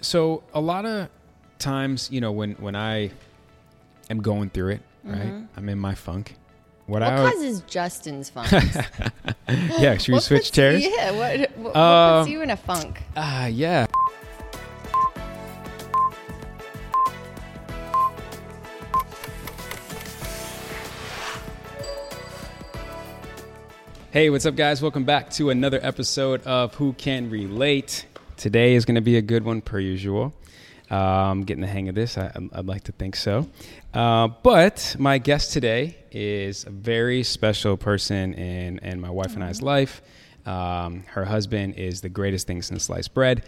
So a lot of times, you know, when when I am going through it, right? I'm in my funk. What, What I would- causes Justin's funk? yeah, should we switch chairs? Yeah, what, what, what Um, puts you in a funk? Ah, yeah. Hey, what's up, guys? Welcome back to another episode of Who Can Relate. Today is going to be a good one, per usual. Um, getting the hang of this, I, I'd like to think so. Uh, but my guest today is a very special person in, in my wife and I's life. Um, her husband is the greatest thing since sliced bread.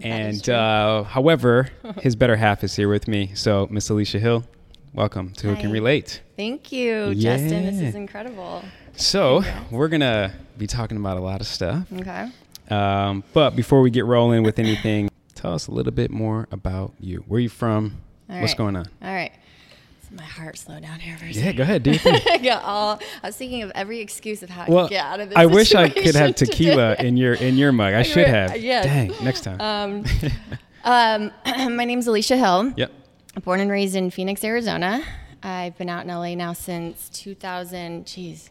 and uh, however, his better half is here with me. So, Miss Alicia Hill, welcome to Who Can Relate. Thank you, Justin. This is incredible. So, we're going to be talking about a lot of stuff. Okay. Um, but before we get rolling with anything, tell us a little bit more about you. Where are you from? All What's right. going on? All right. So my heart slowed down here for a Yeah, second. go ahead. Do your thing. I got all. I was thinking of every excuse of how I well, could get out of this. I wish I could have tequila today. in your in your mug. I should have. Yes. Dang, next time. Um, um, my name's Alicia Hill. yep. Born and raised in Phoenix, Arizona. I've been out in LA now since 2000. Geez,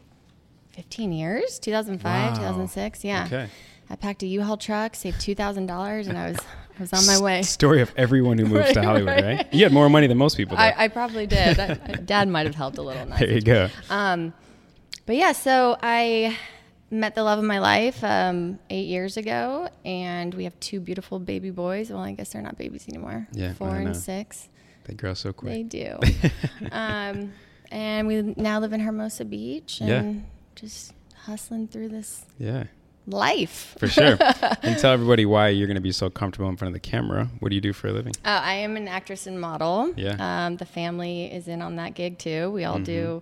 15 years. 2005, Wow. 2006. Yeah. Okay. I packed a U-Haul truck, saved two thousand dollars, and I was I was on my way. Story of everyone who moves to Hollywood, right. right? You had more money than most people. I, I probably did. I- Dad might have helped a little. Nice. there you go. Um, but yeah, so I met the love of my life um, eight years ago, and we have two beautiful baby boys. Well, I guess they're not babies anymore. Yeah, four and six. They grow so quick. They do. um, and we now live in Hermosa Beach, and Yeah. just hustling through this yeah, life. for sure. and tell everybody why you're going to be so comfortable in front of the camera. What do you do for a living? Uh, I am an actress and model. Yeah. Mm-hmm. Um, the family is in on that gig too. We all do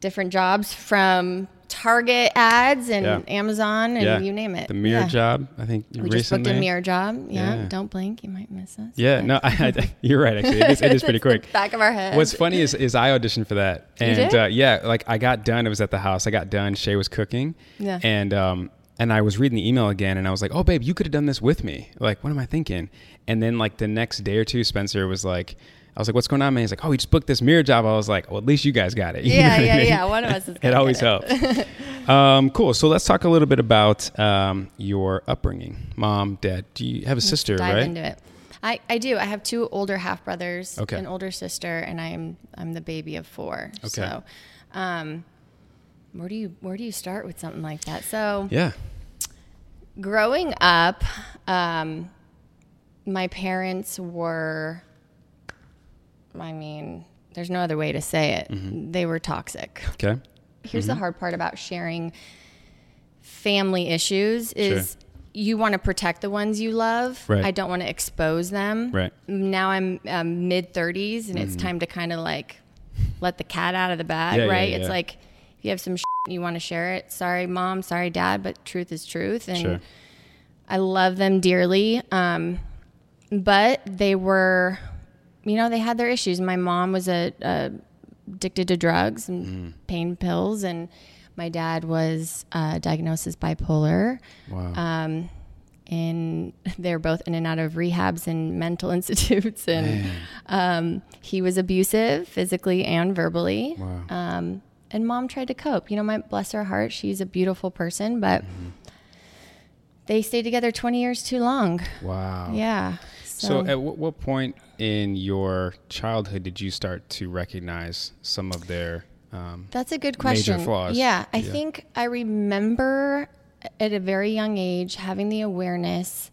different jobs from Target ads and Yeah. Amazon and yeah, you name it. The mirror Yeah. job. I think We recently. just booked a mirror job. Yeah. Don't blink. You might miss us. Yeah, no, I, I, you're right. Actually, it is, it is pretty quick. Back of our head. What's funny is, is I auditioned for that, You and did? Uh, yeah, like I got done. It was at the house. I got done. Shay was cooking, Yeah. and um, and I was reading the email again, and I was like, oh, babe, you could have done this with me. Like, what am I thinking? And then like the next day or two, Spencer was like, I was like, what's going on, man? He's like, oh, we just booked this mirror job. I was like, well, at least you guys got it. You know yeah, I yeah, mean? yeah. One of us is It always helps. um, cool. So let's talk a little bit about um, your upbringing, mom, dad. Do you have a sister, dive right? into it. I, I do. I have two older half brothers, Okay. an older sister, and I'm I'm the baby of four. Okay. So, um, where do you where do you start with something like that? So, Yeah. growing up, um, my parents were. I mean, there's no other way to say it. Mm-hmm. They were toxic. Okay. Here's the hard part about sharing family issues is Sure. you want to protect the ones you love. Right. I don't want to expose them. Right. Now I'm um, mid 30s and it's time to kind of like let the cat out of the bag, Yeah, yeah, right? yeah. It's like if you have some shit you want to share it, sorry mom, sorry dad, but truth is truth and Sure. I love them dearly. Um, but they were, you know, they had their issues. My mom was a, a addicted to drugs and Mm. pain pills, and my dad was uh, diagnosed as bipolar. Wow. Um, and they're both in and out of rehabs and mental institutes. And um, he was abusive physically and verbally. Wow. Um, and mom tried to cope. You know, my bless her heart, she's a beautiful person, but Mm-hmm. they stayed together 20 years too long. wow. Yeah. So, at what, what point in your childhood did you start to recognize some of their? Um, That's a good question. major flaws. Yeah, I Yeah. think I remember at a very young age having the awareness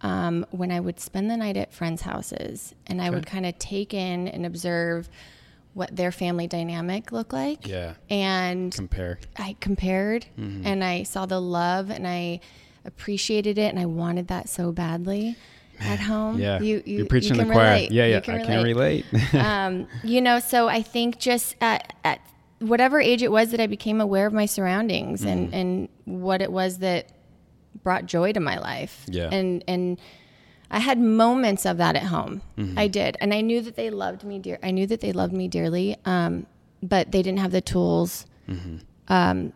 um, when I would spend the night at friends' houses and I would kind of take in and observe what their family dynamic looked like. yeah. And Compare. I compared Mm-hmm. and I saw the love and I appreciated it and I wanted that so badly. at home. Yeah. you you are preaching you the can choir. relate. Yeah, You yeah. can I can relate. um, you know, so I think just at, at whatever age it was that I became aware of my surroundings Mm-hmm. and, and what it was that brought joy to my life. Yeah. And, and I had moments of that at home. Mm-hmm. I did. And I knew that they loved me dear. I knew that they loved me dearly. Um, but they didn't have the tools it's apparent.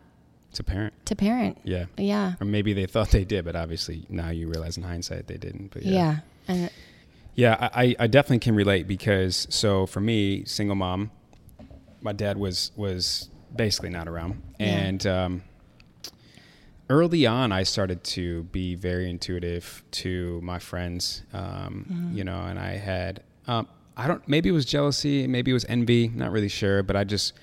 to parent. To parent. Yeah. Yeah. Or maybe they thought they did, but obviously now you realize in hindsight they didn't. But Yeah. And Yeah, I, I- I definitely can relate because so for me, single mom, my dad was was basically not around, Yeah. and um, early on, I started to be very intuitive to my friends, um, Mm-hmm. you know, and I had um, I don't maybe it was jealousy, maybe it was envy, not really sure, but I just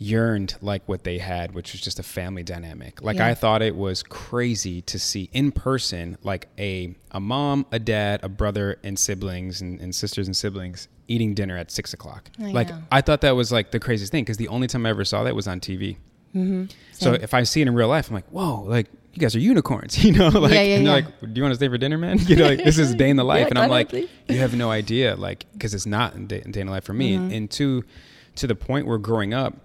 yearned like what they had, which was just a family dynamic. Like Yeah. I thought it was crazy to see in person like a a mom, a dad, a brother, and siblings and, and sisters and siblings eating dinner at six o'clock. I like know. I thought that was like the craziest thing because the only time I ever saw that was on TV. Mm-hmm. So if I see it in real life, I'm like, whoa, like you guys are unicorns, you know? Like, Yeah, yeah, and they're yeah. like, do you want to stay for dinner, man? You know, like this is day in the life, and I'm like, please. you have no idea, like, because it's not day, day in the life for me. Mm-hmm. And, and to to the point where growing up,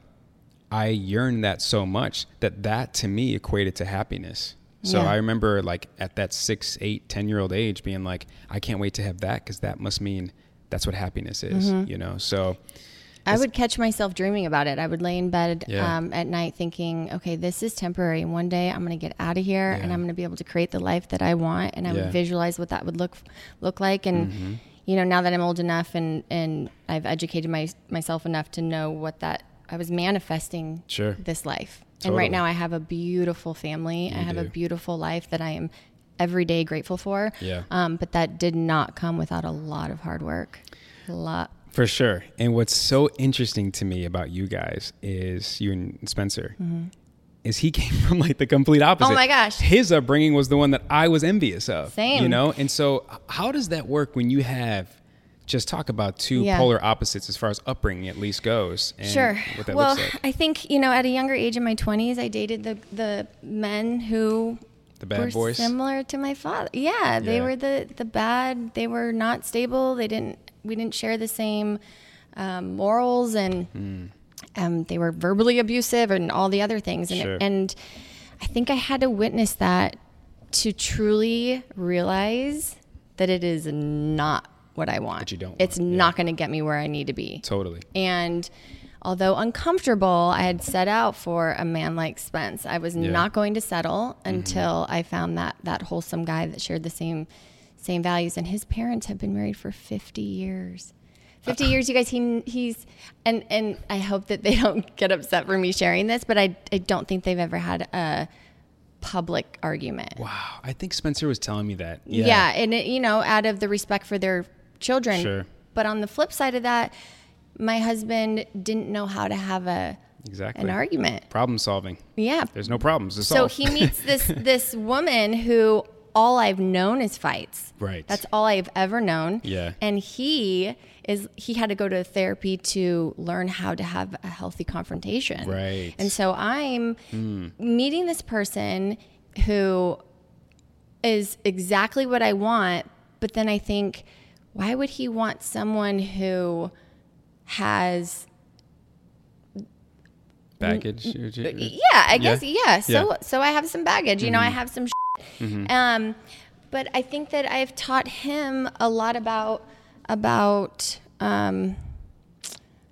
I yearned that so much that that to me equated to happiness. So Yeah. I remember like at that six, eight, ten year old age being like, I can't wait to have that because that must mean that's what happiness is, Mm-hmm. you know? So I would catch myself dreaming about it. I would lay in bed Yeah. um, at night thinking, okay, this is temporary. And one day I'm going to get out of here and I'm going to be able to create the life that I want. And I Yeah. Mm-hmm. would visualize what that would look look like. And you know, now that I'm old enough and and I've educated my, myself enough to know what that I was manifesting Sure. this life. And right now I have a beautiful family. I have a beautiful life that I am every day grateful for. Yeah. Um, but that did not come without a lot of hard work. A lot. For sure. And what's so interesting to me about you guys is you and Spencer. Is he came from like the complete opposite. Mm-hmm. Oh my gosh. His upbringing was the one that I was envious of. Same. You know? And so how does that work when you have just talk about two Yeah. polar opposites as far as upbringing at least goes and Sure. what that well, like. I think you know, at a younger age in my twenties, I dated the the men who The bad were boys? similar to my father. Yeah, they were the the bad. They were not stable. They didn't. We didn't share the same um, morals, and Hmm. um, they were verbally abusive and all the other things. And Sure. and I think I had to witness that to truly realize that it is not what I want. That you don't It's want, yeah. not going to get me where I need to be. Totally. And although uncomfortable, I had set out for a man like Spence. I was Yeah. Mm-hmm. not going to settle until I found that that wholesome guy that shared the same same values. And his parents have been married for fifty years. Uh, 50 years, you guys. He he's and and I hope that they don't get upset for me sharing this, but I I don't think they've ever had a public argument. Wow. I think Spencer was telling me that. Yeah, and it, you know, out of the respect for their children. Sure. But on the flip side of that, my husband didn't know how to have a Exactly. an argument. Problem solving. Yeah. There's no problems So solve. he meets this this woman who all I've known is fights. Right. That's all I've ever known. Yeah. And he is he had to go to therapy to learn how to have a healthy confrontation. Right. And so I'm meeting this person who is exactly what I want, but then I think why would he want someone who has Baggage. yeah, I guess Yeah. yeah. So Yeah. Mm-hmm. so I have some baggage. You know, I have some. Shit. Um, but I think that I've taught him a lot about about um,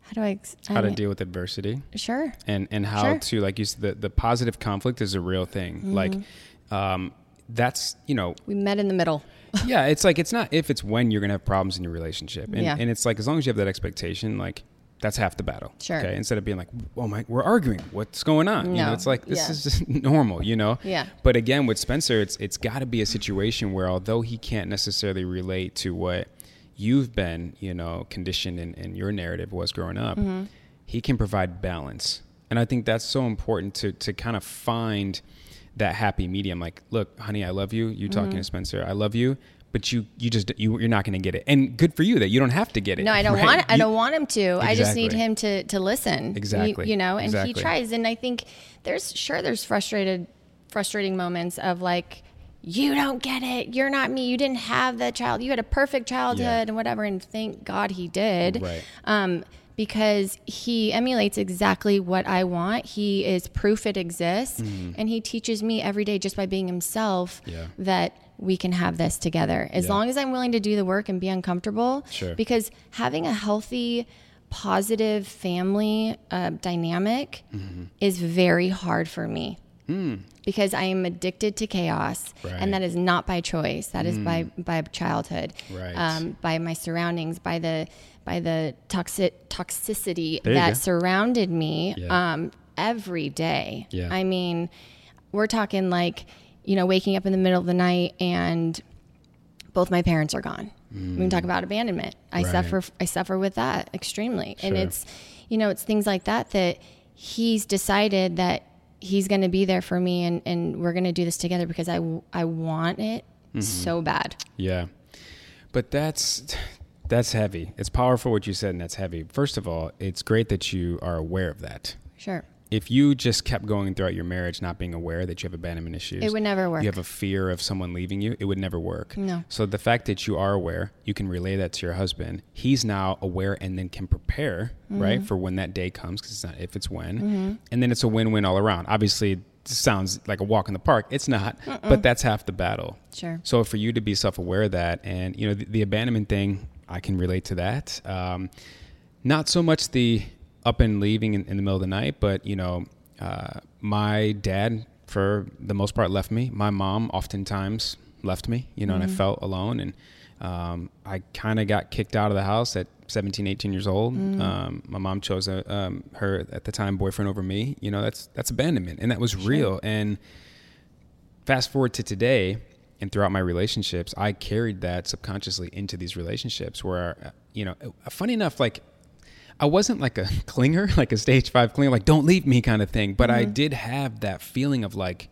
how do I ex- How I to deal with adversity. Sure. and and how Sure. to like you said the, the positive conflict is a real thing Mm-hmm. like um that's you know We met in the middle. yeah it's like it's not if it's when you're gonna have problems in your relationship and, Yeah. and it's like as long as you have that expectation like that's half the battle Sure. okay instead of being like oh my we're arguing what's going on you know it's like this Yeah. is just normal you know Yeah. but again with spencer it's it's got to be a situation where although he can't necessarily relate to what you've been you know conditioned in, in your narrative was growing up Mm-hmm. he can provide balance and i think that's so important to to kind of find that happy medium like look honey i love you you talking Mm-hmm. to spencer i love you but you you just you, you're not going to get it and good for you that you don't have to get it No, I don't right? want. I You- don't want him to. I just need him to to listen. You- Exactly. You, know, and Exactly. he tries. And I think there's sure there's frustrated, frustrating moments of like, you don't get it. You're not me. You didn't have that child. You had a perfect childhood Yeah. and whatever. And thank God he did. Right. Um, because he emulates exactly what I want. He is proof it exists. And he teaches me every day just by being himself Mm-hmm. Yeah. that we can have this together. As Yeah. long as I'm willing to do the work and be uncomfortable. Sure. Because having a healthy, positive family uh, dynamic Mm-hmm. is very hard for me because I am addicted to chaos, Right. and that is not by choice. That is by by childhood, Right. um, by my surroundings, by the by the toxic toxicity that go. surrounded me Yeah. um, every day. Yeah. I mean, we're talking like you know waking up in the middle of the night and both my parents are gone. We can talk about abandonment. I Mm. Right. suffer. I suffer with that extremely, and it's you know it's things like that that he's decided that he's going to be there for me, and and we're going to do this together because I I want it Mm-hmm. so bad. Yeah. But that's that's heavy. It's powerful what you said and that's heavy. First of all, it's great that you are aware of that. Sure. If you just kept going throughout your marriage not being aware that you have abandonment issues, It would never work. You have a fear of someone leaving you, it would never work. No. So the fact that you are aware, you can relay that to your husband. He's now aware and then can prepare, Mm-hmm. right, for when that day comes because it's not if it's when. And then it's a win-win all around. Obviously, sounds like a walk in the park. It's not, but that's half the battle. Sure. So for you to be self-aware of that, and you know, the, the abandonment thing, I can relate to that. Um, not so much the up and leaving in, in the middle of the night, but you know, uh, my dad, for the most part, left me. My mom, oftentimes, left me. You know, and I felt alone, and um, I kind of got kicked out of the house at 17, 18 years old. Um, my mom chose a, um, her at the time boyfriend over me. You know, that's that's abandonment, and that was real. And fast forward to today and throughout my relationships i carried that subconsciously into these relationships where uh, you know uh, funny enough like i wasn't like a clinger like a stage five clinger like don't leave me kind of thing but i did have that feeling of like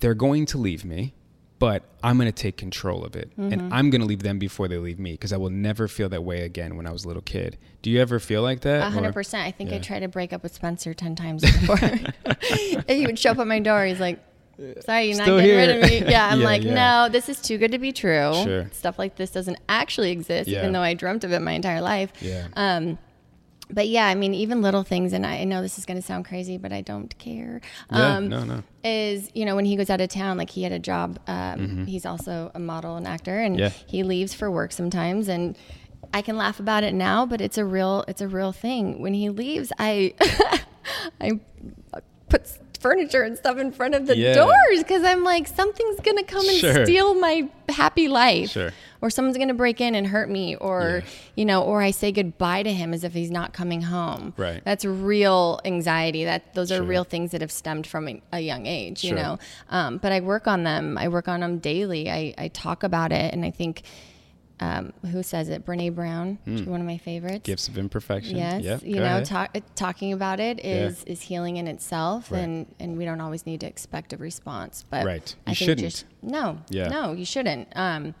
they're going to leave me but i'm going to take control of it and i'm going to leave them before they leave me because i will never feel that way again when i was a little kid do you ever feel like that hundred percent. I think I tried to break up with Spencer ten times before. he would show up at my door. He's like, "Sorry, you're Still not getting rid of me." Yeah, I'm Yeah, like, yeah. "No, this is too good to be true. Sure. Stuff like this doesn't actually exist, Yeah. even though I dreamt of it my entire life." yeah Um, but yeah, I mean, even little things, and I, I know this is going to sound crazy, but I don't care. yeah um, no no Is you know when he goes out of town, like he had a job. Um, He's also a model and actor, and Mm-hmm. Yeah. he leaves for work sometimes, and I can laugh about it now, but it's a real it's a real thing. When he leaves, I I put furniture and stuff in front of the Yeah. doors because I'm like something's gonna come and Sure. steal my happy life, Sure. or someone's gonna break in and hurt me, or Yeah. you know, or I say goodbye to him as if he's not coming home. Right. That's real anxiety. That those are real things that have stemmed from a, a young age. You Sure. know, um, but I work on them. I work on them daily. I, I talk about it, and I think. Um, who says it? Brene Brown, she's one of my favorites. gifts of imperfection Yes, Yep, you know, talk, talking about it is is healing in itself, Right. and and we don't always need to expect a response. But Right. I think shouldn't. just no, Yeah. no, you shouldn't. Um,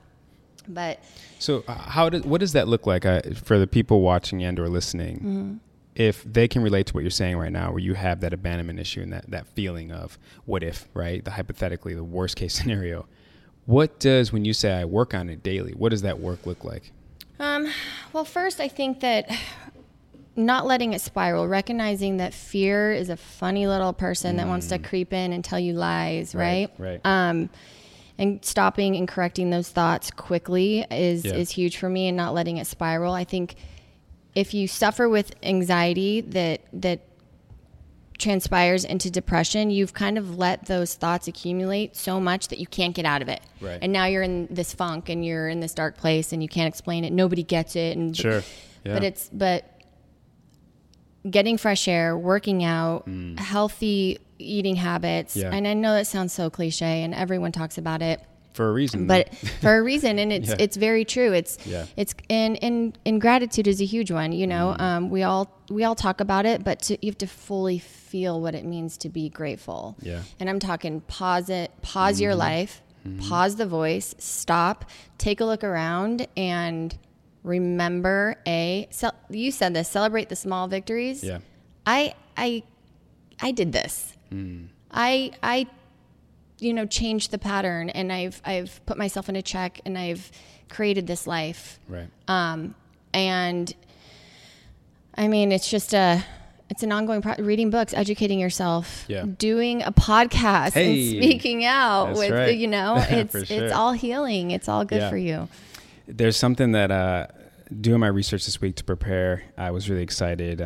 but So, uh, how does what does that look like uh, for the people watching and or listening? Mm-hmm. If they can relate to what you're saying right now, where you have that abandonment issue and that that feeling of what if, right? The hypothetically the worst case scenario. What does when you say I work on it daily? What does that work look like? Um, well, first, I think that not letting it spiral, recognizing that fear is a funny little person that wants to creep in and tell you lies, right? Mm. Right. Um, and stopping and correcting those thoughts quickly is Yeah. is huge for me, and not letting it spiral. I think if you suffer with anxiety that that transpires into depression, you've kind of let those thoughts accumulate so much that you can't get out of it. Right. And now you're in this funk and you're in this dark place and you can't explain it. Nobody gets it. And Sure. Yeah. but it's but getting fresh air, working out, healthy eating habits. Mm. Yeah. And I know that sounds so cliche and everyone talks about it For a reason. but for a reason and it's Yeah. it's very true it's Yeah. it's and, and and gratitude is a huge one you know Mm-hmm. um, we all we all talk about it but to, you have to fully feel what it means to be grateful Yeah. and i'm talking pause it pause your Mm-hmm. life pause the voice stop take a look around and remember a you said this celebrate the small victories yeah. I I I did this. Hmm. I I you know, changed the pattern and I've I've put myself in a check and I've created this life. Right. Um, and I mean, it's just a, it's an ongoing pro- reading books, educating yourself, Yeah. doing a podcast Hey. and speaking out with, right. you know, it's, sure. it's all healing. It's all good Yeah. for you. There's something that uh, doing my research this week to prepare, I was really excited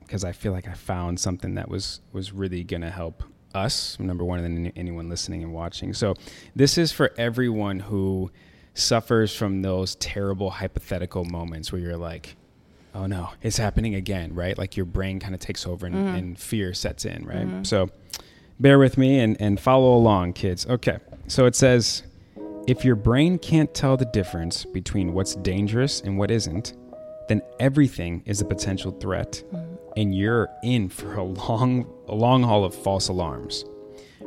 because I feel like I found something that was was really gonna help us. Number one, and then anyone listening and watching. So this is for everyone who suffers from those terrible hypothetical moments where you're like, oh no, it's happening again, right? Like your brain kind of takes over and, mm. and fear sets in, right? Mm-hmm. So bear with me and, and follow along, kids. Okay. So it says if your brain can't tell the difference between what's dangerous and what isn't, then everything is a potential threat mm-hmm. and you're in for a long a long haul of false alarms.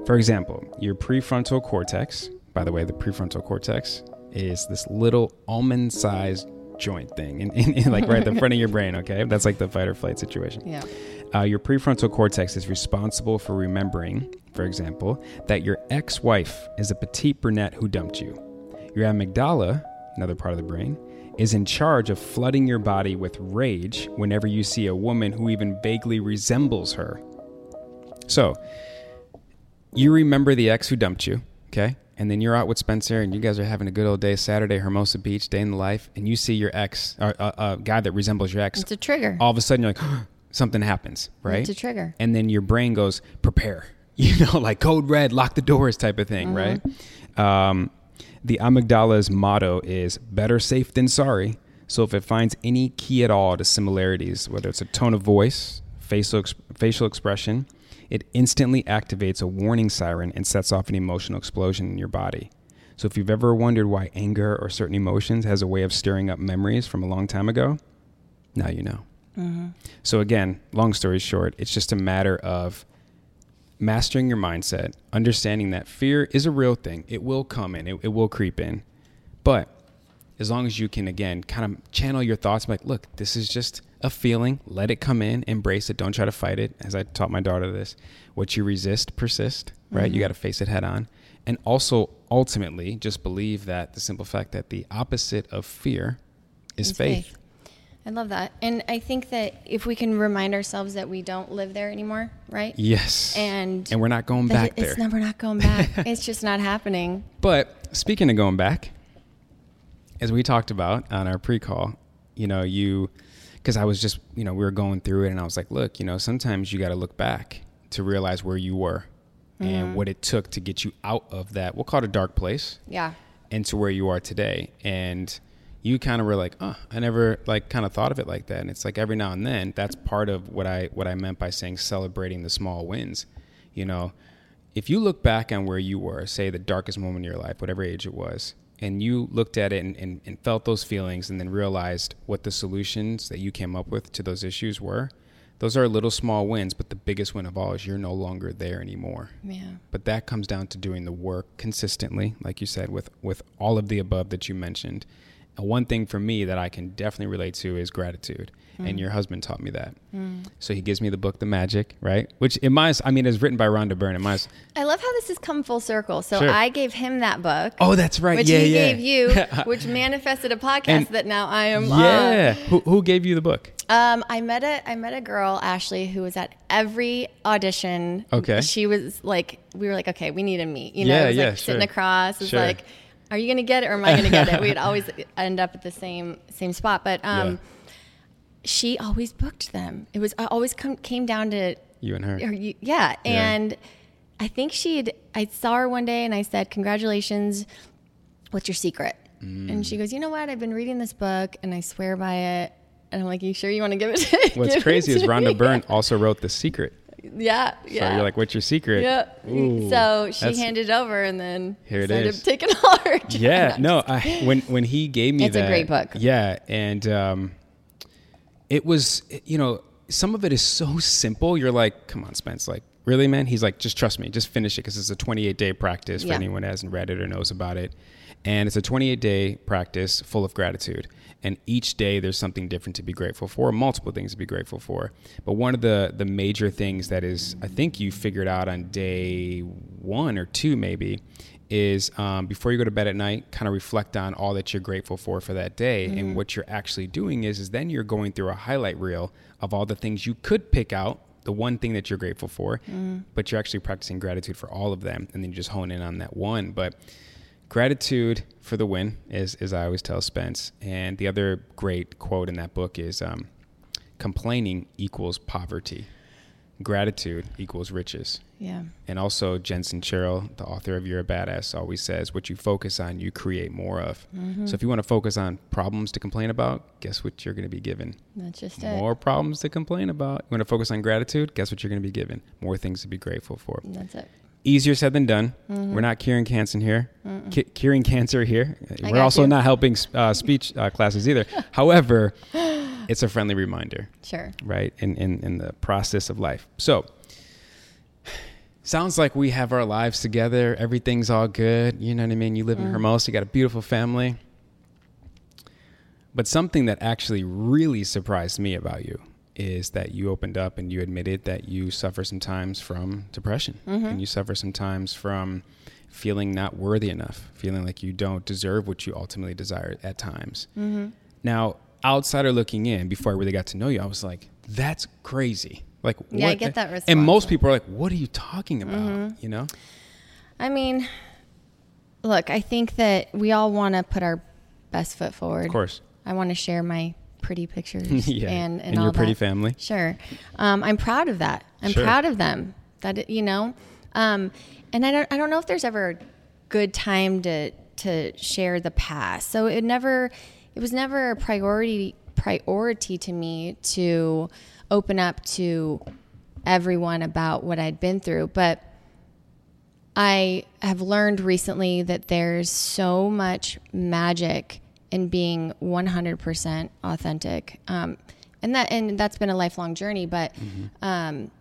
For example, your prefrontal cortex, by the way, the prefrontal cortex is this little almond sized joint thing in, in, in like right at the front of your brain, okay? That's like the fight or flight situation. Yeah. Uh, your prefrontal cortex is responsible for remembering, for example, that your ex wife is a petite brunette who dumped you. Your amygdala, another part of the brain, is in charge of flooding your body with rage whenever you see a woman who even vaguely resembles her. So, you remember the ex who dumped you, okay? And then you're out with Spencer and you guys are having a good old day, Saturday, Hermosa Beach, day in the life, and you see your ex, a uh, uh, guy that resembles your ex It's a trigger. all of a sudden you're like something happens right It's a trigger. and then your brain goes prepare you know like code red lock the doors type of thing right um, the amygdala's motto is better safe than sorry so if it finds any key at all to similarities whether it's a tone of voice facial, ex- facial expression it instantly activates a warning siren and sets off an emotional explosion in your body so if you've ever wondered why anger or certain emotions has a way of stirring up memories from a long time ago now you know mm-hmm. so again, long story short, it's just a matter of mastering your mindset, understanding that fear is a real thing. It will come in, it, it will creep in. But as long as you can again kind of channel your thoughts like, look, this is just a feeling, let it come in, embrace it, don't try to fight it. As I taught my daughter this, what you resist persist, right? You mm-hmm. got to face it head on. And also ultimately just believe that the simple fact that the opposite of fear is It's faith. I love that. And I think that if we can remind ourselves that we don't live there anymore, right? Yes. And and we're not going back it's there. never not going back. it's just not happening. But speaking of going back, as we talked about on our pre-call, you know, you because I was just, you know, we were going through it and I was like, look, you know, sometimes you got to look back to realize where you were and mm-hmm. what it took to get you out of that, we'll call it a dark place Yeah. into where you are today. And you kind of were like, oh, I never like kind of thought of it like that. And it's like every now and then, that's part of what I what I meant by saying celebrating the small wins. You know, if you look back on where you were, say the darkest moment in your life, whatever age it was, and you looked at it and, and, and felt those feelings and then realized what the solutions that you came up with to those issues were, those are little small wins, but the biggest win of all is you're no longer there anymore Yeah. but that comes down to doing the work consistently like you said with with all of the above that you mentioned one thing for me that i can definitely relate to is gratitude and your husband taught me that so he gives me the book the magic right which in my, i mean it's written by rhonda byrne it might I love how this has come full circle. So Sure. I gave him that book. oh that's right Which yeah he yeah gave you, which manifested a podcast And- that now I am yeah who, who gave you the book. Um, I met a I met a girl, Ashley, who was at every audition. Okay. She was like, we were like, okay, we need to meet. You know, Yeah, it was yeah, like sitting sure. across. It's Sure. like, are you gonna get it or am I gonna get it? We'd always end up at the same same spot. But um, Yeah. she always booked them. It was I always come came down to you and her or you, yeah. And I think she'd, I saw her one day and I said, Congratulations. What's your secret? Mm. And she goes, You know what? I've been reading this book and I swear by it. And I'm like, You sure you want to give it to what's give crazy is rhonda byrne also wrote the secret Yeah. Yeah. so you're like what's your secret yeah. Ooh, so she handed over and then Here it is. started taking her. Yeah, no, I, when when he gave me that. It's a great book. Yeah, and um, it was you know some of it is so simple. You're like, come on, Spence, like really, man. He's like, just trust me, just finish it because it's a 28 day practice for Yeah. anyone who hasn't read it or knows about it. And it's a 28 day practice full of gratitude. And each day there's something different to be grateful for, multiple things to be grateful for. But one of the, the major things that is, I think you figured out on day one or two, maybe, is um, before you go to bed at night, kind of reflect on all that you're grateful for for that day. Mm-hmm. And what you're actually doing is, is then you're going through a highlight reel of all the things you could pick out, the one thing that you're grateful for, mm. but you're actually practicing gratitude for all of them, and then you just hone in on that one. But gratitude for the win is, as I always tell Spence. And the other great quote in that book is, um, complaining equals poverty gratitude equals riches. Yeah. And also, Jen Sincero, the author of You're a Badass, always says, what you focus on, you create more of. Mm-hmm. So if you want to focus on problems to complain about, guess what you're going to be given? That's just more it. More problems to complain about. You want to focus on gratitude? Guess what you're going to be given? More things to be grateful for. That's it. Easier said than done. Mm-hmm. We're not curing cancer here. Ki- curing cancer here. I We're also you. not helping uh, speech uh, classes either. However, it's a friendly reminder. Sure. Right? In, in, in the process of life. So, sounds like we have our lives together. Everything's all good. You know what I mean? You live mm. in Hermosa, you got a beautiful family. But something that actually really surprised me about you is that you opened up and you admitted that you suffer sometimes from depression mm-hmm. and you suffer sometimes from feeling not worthy enough, feeling like you don't deserve what you ultimately desire at times. Mm-hmm. Now, outsider looking in, before I really got to know you, I was like, that's crazy. Like, yeah, what? I get that response. And most people are like, what are you talking about? Mm-hmm. You know? I mean, look, I think that we all want to put our best foot forward. Of course. I want to share my pretty pictures yeah. and, and, and all your pretty that. family. Sure. Um, I'm proud of that. I'm sure. proud of them. That, you know, um, and I don't, I don't know if there's ever a good time to, to share the past. So it never, it was never a priority priority to me to open up to everyone about what I'd been through. But I have learned recently that there's so much magic in being 100% authentic. Um, and that and that's been a lifelong journey. But mm-hmm. um,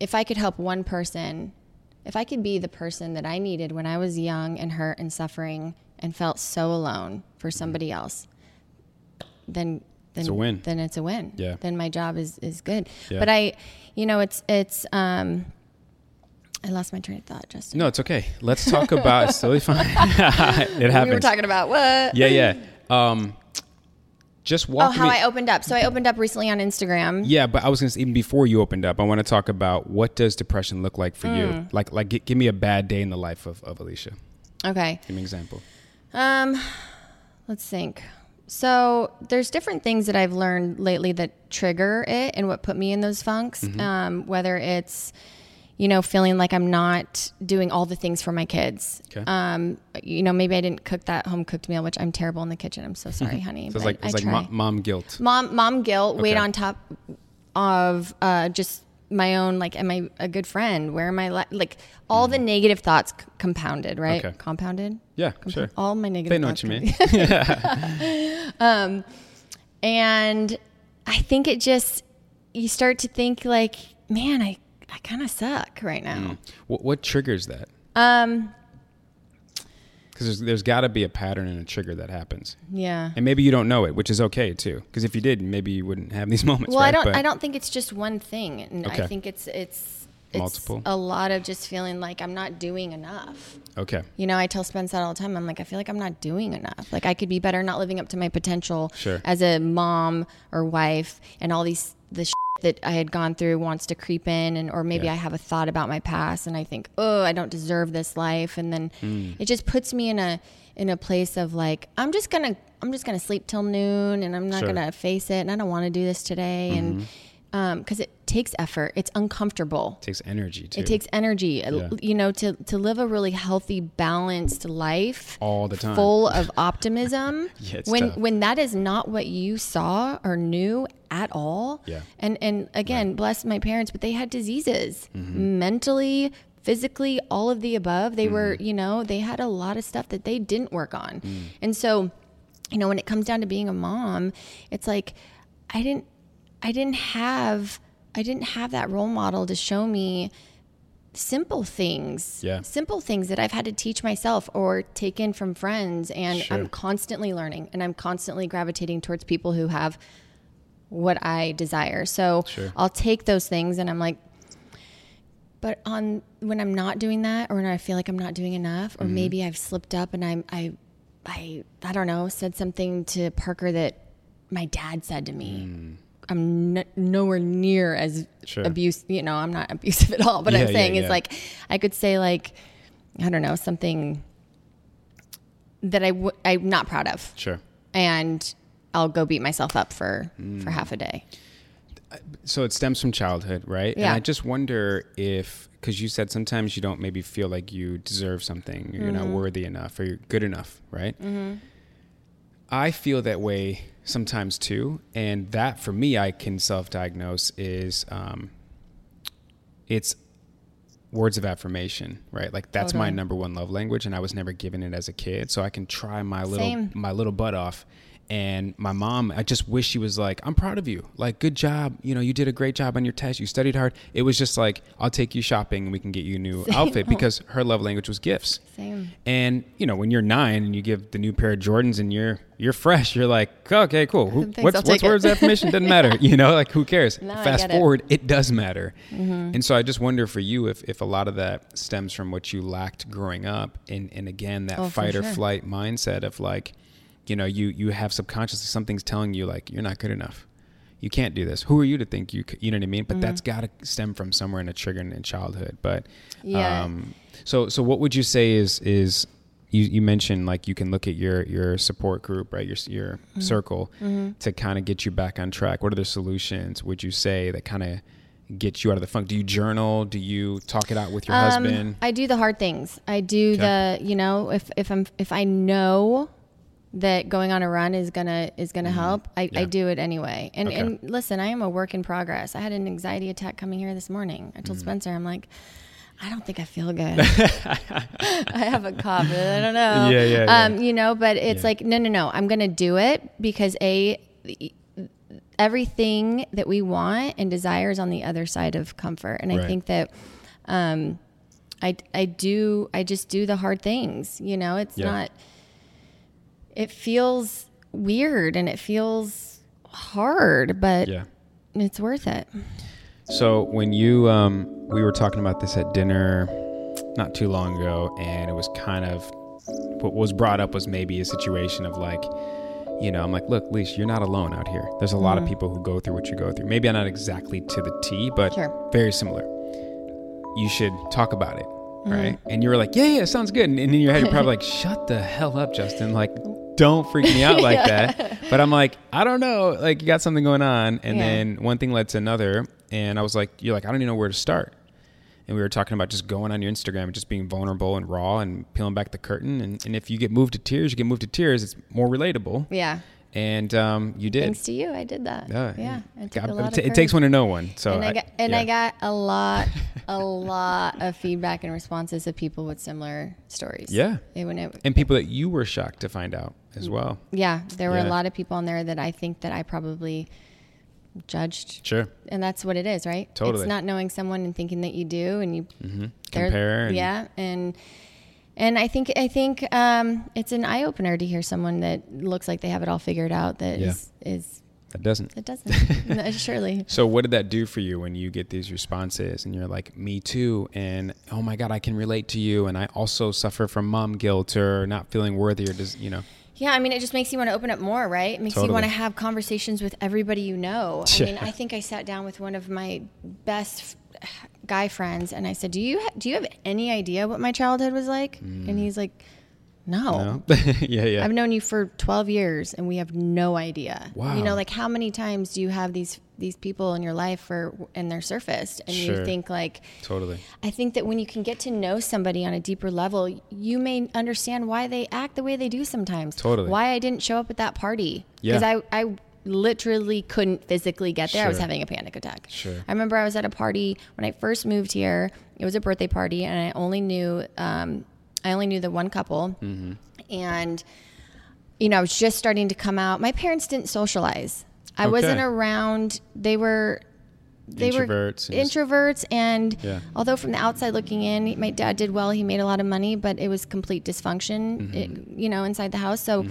if I could help one person, if I could be the person that I needed when I was young and hurt and suffering and felt so alone for somebody else, then then it's a win. Then it's a win. Yeah. Then my job is is good. Yeah. But I, you know, it's it's. um I lost my train of thought, Justin. No, it's okay. Let's talk about. it's totally fine. it happens. We were talking about what? Yeah, yeah. Um, just walk. Oh, how me. I opened up. So I opened up recently on Instagram. Yeah, but I was gonna say, even before you opened up, I want to talk about what does depression look like for mm. you. Like, like, g- give me a bad day in the life of, of Alicia. Okay. Give me an example. Um, let's think. So there's different things that I've learned lately that trigger it and what put me in those funks. Mm-hmm. Um, whether it's you know feeling like I'm not doing all the things for my kids. Okay. Um, you know maybe I didn't cook that home cooked meal, which I'm terrible in the kitchen. I'm so sorry, honey. so it's like it's like mom, mom, guilt. Mom mom guilt. Okay. Weight on top of uh, just my own like am i a good friend where am i li- like all mm. the negative thoughts c- compounded right okay. compounded yeah sure all my negative they know what you mean um and i think it just you start to think like man i i kind of suck right now mm. what, what triggers that um because there's, there's got to be a pattern and a trigger that happens. Yeah. And maybe you don't know it, which is okay too. Because if you did, maybe you wouldn't have these moments. Well, right? I don't. But I don't think it's just one thing, and okay. I think it's it's multiple. a lot of just feeling like I'm not doing enough. Okay. You know, I tell Spence that all the time. I'm like, I feel like I'm not doing enough. Like I could be better, not living up to my potential sure. as a mom or wife, and all these the that I had gone through wants to creep in and or maybe yeah. I have a thought about my past and I think, "Oh, I don't deserve this life." And then mm. it just puts me in a in a place of like I'm just gonna I'm just gonna sleep till noon and I'm not sure. gonna face it and I don't want to do this today mm-hmm. and because um, it takes effort it's uncomfortable it takes energy too. it takes energy yeah. you know to to live a really healthy balanced life all the time full of optimism yeah, when tough. when that is not what you saw or knew at all yeah and and again right. bless my parents but they had diseases mm-hmm. mentally physically, all of the above. They mm. were, you know, they had a lot of stuff that they didn't work on. Mm. And so, you know, when it comes down to being a mom, it's like I didn't I didn't have I didn't have that role model to show me simple things. Yeah. Simple things that I've had to teach myself or take in from friends. And Sure. I'm constantly learning and I'm constantly gravitating towards people who have what I desire. So Sure. I'll take those things and I'm like, but on when I'm not doing that or when I feel like I'm not doing enough or mm-hmm. maybe I've slipped up and I'm I I I don't know, said something to Parker that my dad said to me. Mm. I'm n- nowhere near as Sure. abuse, you know, I'm not abusive at all, but Yeah, I'm saying yeah. is like I could say like I don't know, something that I w- I'm not proud of Sure. and I'll go beat myself up for Mm. for half a day. so it stems from childhood, right? And Yeah. I just wonder if, because you said sometimes you don't maybe feel like you deserve something, or you're Mm-hmm. not worthy enough, or you're good enough, right? I feel that way sometimes too, and that for me, I can self-diagnose is, um, it's words of affirmation, right? Like that's my number one love language, and I was never given it as a kid, so I can try my little Same. my little butt off. And my mom, I just wish she was like, "I'm proud of you. Like, good job. You know, you did a great job on your test. You studied hard." It was just like, "I'll take you shopping and we can get you a new outfit," because her love language was gifts. Same. And you know, when you're nine and you give the new pair of Jordans and you're you're fresh, you're like, okay, cool. Who, what's I'll what's words of affirmation? Doesn't matter. You know, like who cares? No, Fast get it. Mm-hmm. forward, it. does matter. And so I just wonder for you if if a lot of that stems from what you lacked growing up, and and again that Oh, fight or sure. flight mindset of like, you know, you you have subconsciously something's telling you like you're not good enough. You can't do this. Who are you to think you? You know what I mean? But Mm-hmm. that's got to stem from somewhere in a trigger in childhood. But Yeah. um, so so what would you say is is you, you mentioned like you can look at your your support group right your your Mm-hmm. circle to kind of get you back on track. What are the solutions would you say that kind of get you out of the funk? Do you journal? Do you talk it out with your Um, husband? I do the hard things. I do the, you know, if if I'm if I know that going on a run is gonna is gonna help, I, Mm-hmm. Yeah. I do it anyway. And Okay. and listen, I am a work in progress. I had an anxiety attack coming here this morning. I told Spencer, I'm like, I don't think I feel good. I have a cough. I don't know. Yeah, yeah, yeah. Um, you know, but it's Yeah. like, no, no, no. I'm gonna do it because a everything that we want and desire is on the other side of comfort. And Right. I think that um, I I do I just do the hard things. You know, it's Yeah. not. It feels weird and it feels hard, but yeah. it's worth it. So when you um, we were talking about this at dinner not too long ago, and it was kind of what was brought up was maybe a situation of like, you know, I'm like, look, Leash, you're not alone out here. There's a lot of people who go through what you go through. Maybe not exactly to the T, but Sure. very similar. You should talk about it, right? And you were like, yeah, yeah, sounds good. And, and in your head, you're probably like, shut the hell up, Justin. Like, don't freak me out like that. But I'm like, I don't know. Like, you got something going on. And Yeah. then one thing led to another. And I was like, you're like, I don't even know where to start. And we were talking about just going on your Instagram and just being vulnerable and raw and peeling back the curtain. And, and if you get moved to tears, you get moved to tears. It's more relatable. Yeah. And um, you did. Thanks to you, I did that. Yeah, yeah. It, took God- a lot it, takes one to know one. So and I, got and I got a lot, a lot of feedback and responses of people with similar stories. Yeah. It, it, and people that you were shocked to find out as well. yeah, there were Yeah. a lot of people on there that I think that I probably judged, Sure. and that's what it is, right? Totally. It's not knowing someone and thinking that you do, and you they're- Compare. And, yeah, and and I think I think um, it's an eye opener to hear someone that looks like they have it all figured out. That Yeah. is is That doesn't. it doesn't No, surely. So what did that do for you when you get these responses and you're like, me too, and oh my god, I can relate to you, and I also suffer from mom guilt or not feeling worthy or does you know? Yeah, I mean, it just makes you want to open up more, right? It makes Totally. you want to have conversations with everybody you know. I mean, I think I sat down with one of my best guy friends, and I said, "Do you ha- do you have any idea what my childhood was like?" And he's like, "No." Mm. No. yeah, yeah. I've known you for 12 years and we have no idea. Wow. You know, like how many times do you have these these people in your life for and they're surfaced and Sure. you think like totally. I think that when you can get to know somebody on a deeper level, you may understand why they act the way they do sometimes. Totally. Why I didn't show up at that party. Yeah. Because I, I literally couldn't physically get there. I was having a panic attack. Sure. I remember I was at a party when I first moved here. It was a birthday party, and I only knew um, I only knew the one couple, Mm-hmm. and you know I was just starting to come out. My parents didn't socialize. I Okay. wasn't around. They were they Introverts were and introverts and Yeah. although from the outside looking in my dad did well he made a lot of money but it was complete dysfunction Mm-hmm. it, you know inside the house so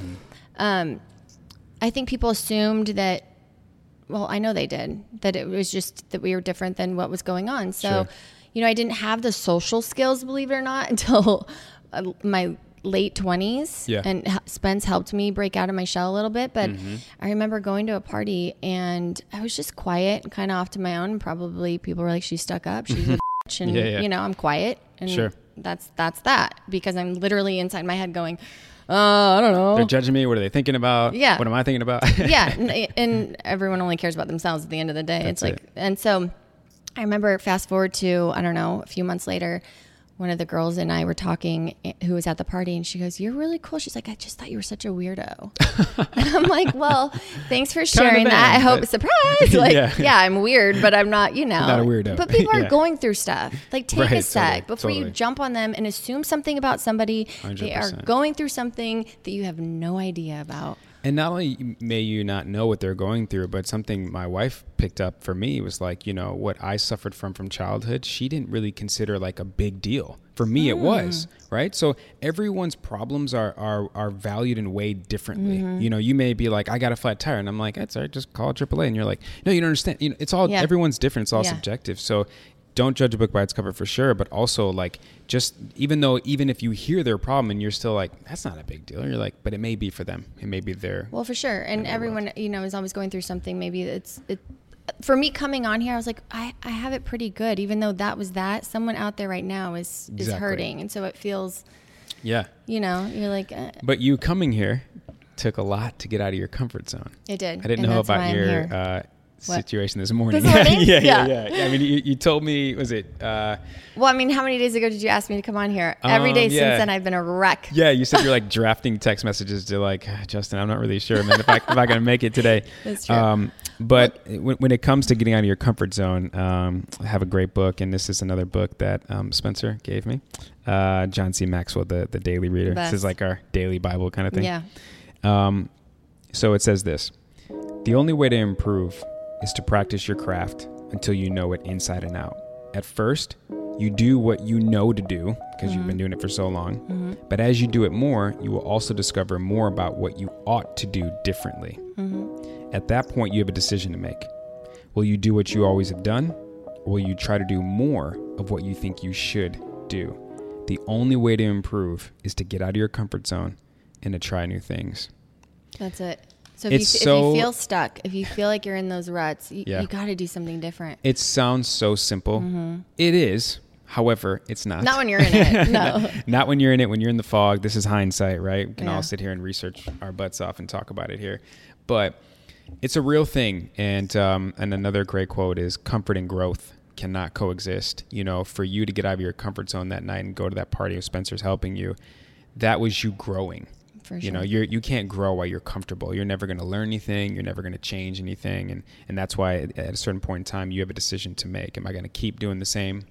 um, i think people assumed that well i know they did that it was just that we were different than what was going on so Sure. you know i didn't have the social skills believe it or not until uh, my late 20s Yeah. and spence helped me break out of my shell a little bit but Mm-hmm. i remember going to a party and i was just quiet and kind of off to my own probably people were like she's stuck up she's a bitch and Yeah, yeah. you know i'm quiet and Sure. that's that's that because i'm literally inside my head going uh, i don't know They're judging me. What are they thinking about? Yeah. What am I thinking about? yeah, and, and everyone only cares about themselves at the end of the day. That's it's like, it. and so I remember fast forward to I don't know a few months later, one of the girls and I were talking eh, who was at the party, and she goes, "You're really cool." She's like, "I just thought you were such a weirdo." and I'm like, "Well, thanks for sharing that. I hope surprise. Like, Yeah. yeah. I'm weird, but I'm not. You know, Not a weirdo. But people are Yeah. going through stuff. Like, take Right, a sec totally, before you jump on them and assume something about somebody. They are going through something that you have no idea about. And not only may you not know what they're going through, but something my wife picked up for me was like, you know, what I suffered from from childhood, she didn't really consider like a big deal. For me, it hmm. was right. So everyone's problems are are are valued and weighed differently. Mm-hmm. You know, you may be like, I got a flat tire, and I'm like, that's all right, just call AAA, and you're like, no, you don't understand. You know, it's all Yeah. everyone's different. It's all Yeah. subjective. So don't judge a book by its cover for sure, but also like just even though even if you hear their problem and you're still like that's not a big deal, you're like, but it may be for them. It may be their Well, for sure, and everyone you know is always going through something. Maybe it's it. For me, coming on here, I was like, I, I have it pretty good, even though that was that. Someone out there right now is is Exactly. hurting, and so it feels, yeah. you know, you're like, uh, But you coming here took a lot to get out of your comfort zone. it did. I didn't and know about your here. uh, What? situation this morning. This morning? yeah, yeah, Yeah. yeah, I mean, you, you told me was it? Uh, well, I mean, how many days ago did you ask me to come on here? Every Um, day yeah. since then, I've been a wreck. yeah, you said you're like drafting text messages to like Justin. I'm not really sure, man, if I if I can make it today. That's true. Um, but when, when it comes to getting out of your comfort zone, um, I have a great book, and this is another book that um, Spencer gave me. Uh, John C. Maxwell, the the Daily Reader. This is like our daily Bible kind of thing. Yeah. Um, so it says this The only way to improve is to practice your craft until you know it inside and out. At first, you do what you know to do because you've been mm-hmm. doing it for so long. Mm-hmm. But as you do it more, you will also discover more about what you ought to do differently. Mm-hmm. At that point, you have a decision to make. Will you do what you always have done, or will you try to do more of what you think you should do? The only way to improve is to get out of your comfort zone and to try new things. That's it. So if, you, It's if you feel stuck, if you feel like you're in those ruts, you, Yeah. you got to do something different. It sounds so simple. It is. However, it's not. Mm-hmm. Not when you're in it. No. Not when you're in it, when you're in the fog. This is hindsight, right? We can Yeah. all sit here and research our butts off and talk about it here. But it's a real thing. And um, and another great quote is comfort and growth cannot coexist. You know, for you to get out of your comfort zone that night and go to that party if Spencer's helping you, that was you growing. For You know, you're you can't grow while you're comfortable. You're never going to learn anything. You're never going to change anything, and and that's why at a certain point in time you have a decision to make. Am I going to keep doing the same,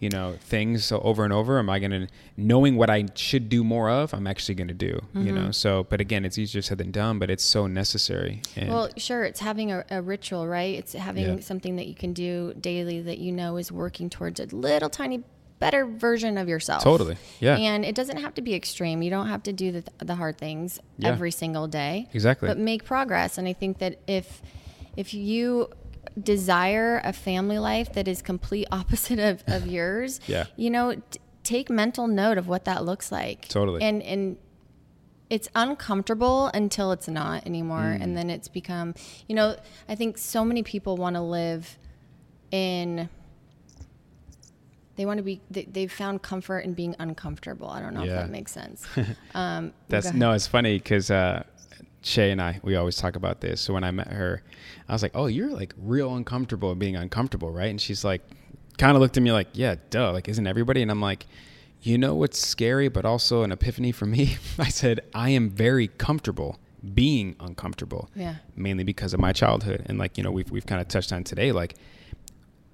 you know, things over and over? Am I going to knowing what I should do more of? I'm actually going to do. You Mm-hmm. know, so but again, it's easier said than done, but it's so necessary. And Well, sure, it's having a, a ritual, right? It's having Yeah. something that you can do daily that you know is working towards a little tiny better version of yourself. Totally, yeah. And it doesn't have to be extreme. You don't have to do the, the hard things Yeah. every single day. Exactly. But make progress. And I think that if if you desire a family life that is complete opposite of, of yours, Yeah. you know, t- take mental note of what that looks like. Totally. And and it's uncomfortable until it's not anymore Mm. and then it's become you know i think so many people want to live in they want to be they, they've found comfort in being uncomfortable i don't know Yeah. if that makes sense um That's no, it's funny because uh, Shay and I we always talk about this. So when I met her, I was like, "Oh, you're like real uncomfortable being uncomfortable, right?" And she's like, kind of looked at me like, "Yeah, duh. Like, isn't everybody?" And I'm like, "You know what's scary, but also an epiphany for me." I said, "I am very comfortable." being uncomfortable Yeah. mainly because of my childhood and like you know we've, we've kind of touched on today like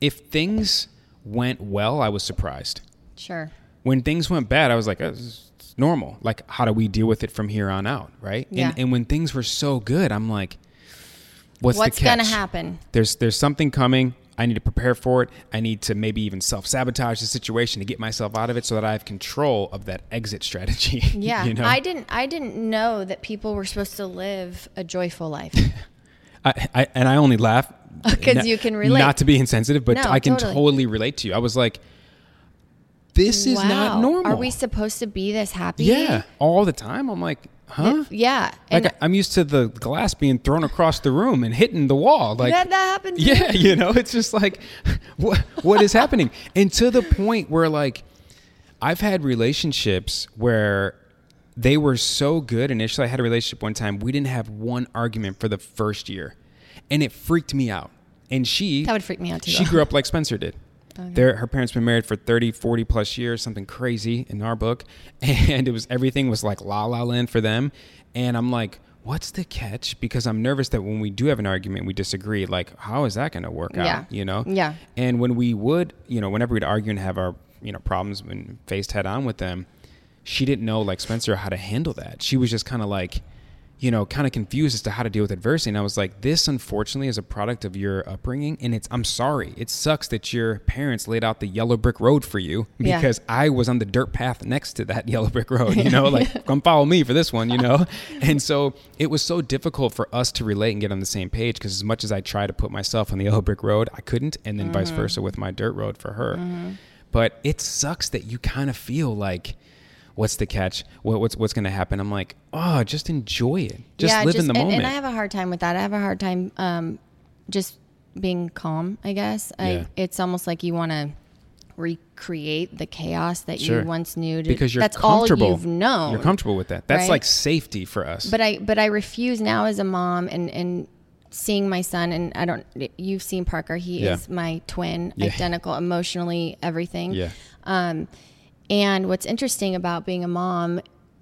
if things went well i was surprised sure when things went bad, I was like, oh, it's normal. Like, how do we deal with it from here on out, right? Yeah. And, and when things were so good, I'm like, what's, what's gonna happen There's there's something coming. I need to prepare for it. I need to maybe even self sabotage the situation to get myself out of it so that I have control of that exit strategy. Yeah, you know? I didn't. I didn't know that people were supposed to live a joyful life. I, I and I only laugh 'Cause you can relate. Not to be insensitive, but No, I can totally. totally relate to you. I was like, this is not normal. Are we supposed to be this happy? Yeah, all the time. I'm like, huh? Yeah. And Like I'm used to the glass being thrown across the room and hitting the wall. Like that, that happens. Yeah, you know, it's just like, what what is happening? And to the point where like, I've had relationships where they were so good initially. I had a relationship one time. We didn't have one argument for the first year, and it freaked me out. And she That would freak me out too. she though. grew up like Spencer did. Their, her parents been married for 30, 40 plus years, something crazy in our book. And it was everything was like la la land for them. And I'm like, what's the catch? Because I'm nervous that when we do have an argument, we disagree. Like, how is that going to work out? Yeah. out? You know? Yeah. And when we would, you know, whenever we'd argue and have our, you know, problems when faced head on with them, she didn't know like Spencer how to handle that. She was just kind of like, you know, kind of confused as to how to deal with adversity. And I was like, this unfortunately is a product of your upbringing. And it's, I'm sorry. It sucks that your parents laid out the yellow brick road for you Yeah. because I was on the dirt path next to that yellow brick road, you know, like come follow me for this one, you know? And so it was so difficult for us to relate and get on the same page because as much as I try to put myself on the yellow brick road, I couldn't. And then vice mm-hmm. versa with my dirt road for her. Mm-hmm. But it sucks that you kind of feel like, what's the catch? What, what's what's going to happen? I'm like, oh, just enjoy it. Just yeah, live in the and, moment. And I have a hard time with that. I have a hard time um, just being calm. I guess I, Yeah. it's almost like you want to recreate the chaos that Sure. you once knew. To, because you're that's all comfortable. you've known. You're comfortable with that. That's right? like safety for us. But I but I refuse now as a mom and and seeing my son and I don't you've seen Parker he Yeah. is my twin Yeah. identical emotionally everything yeah, um and what's interesting about being a mom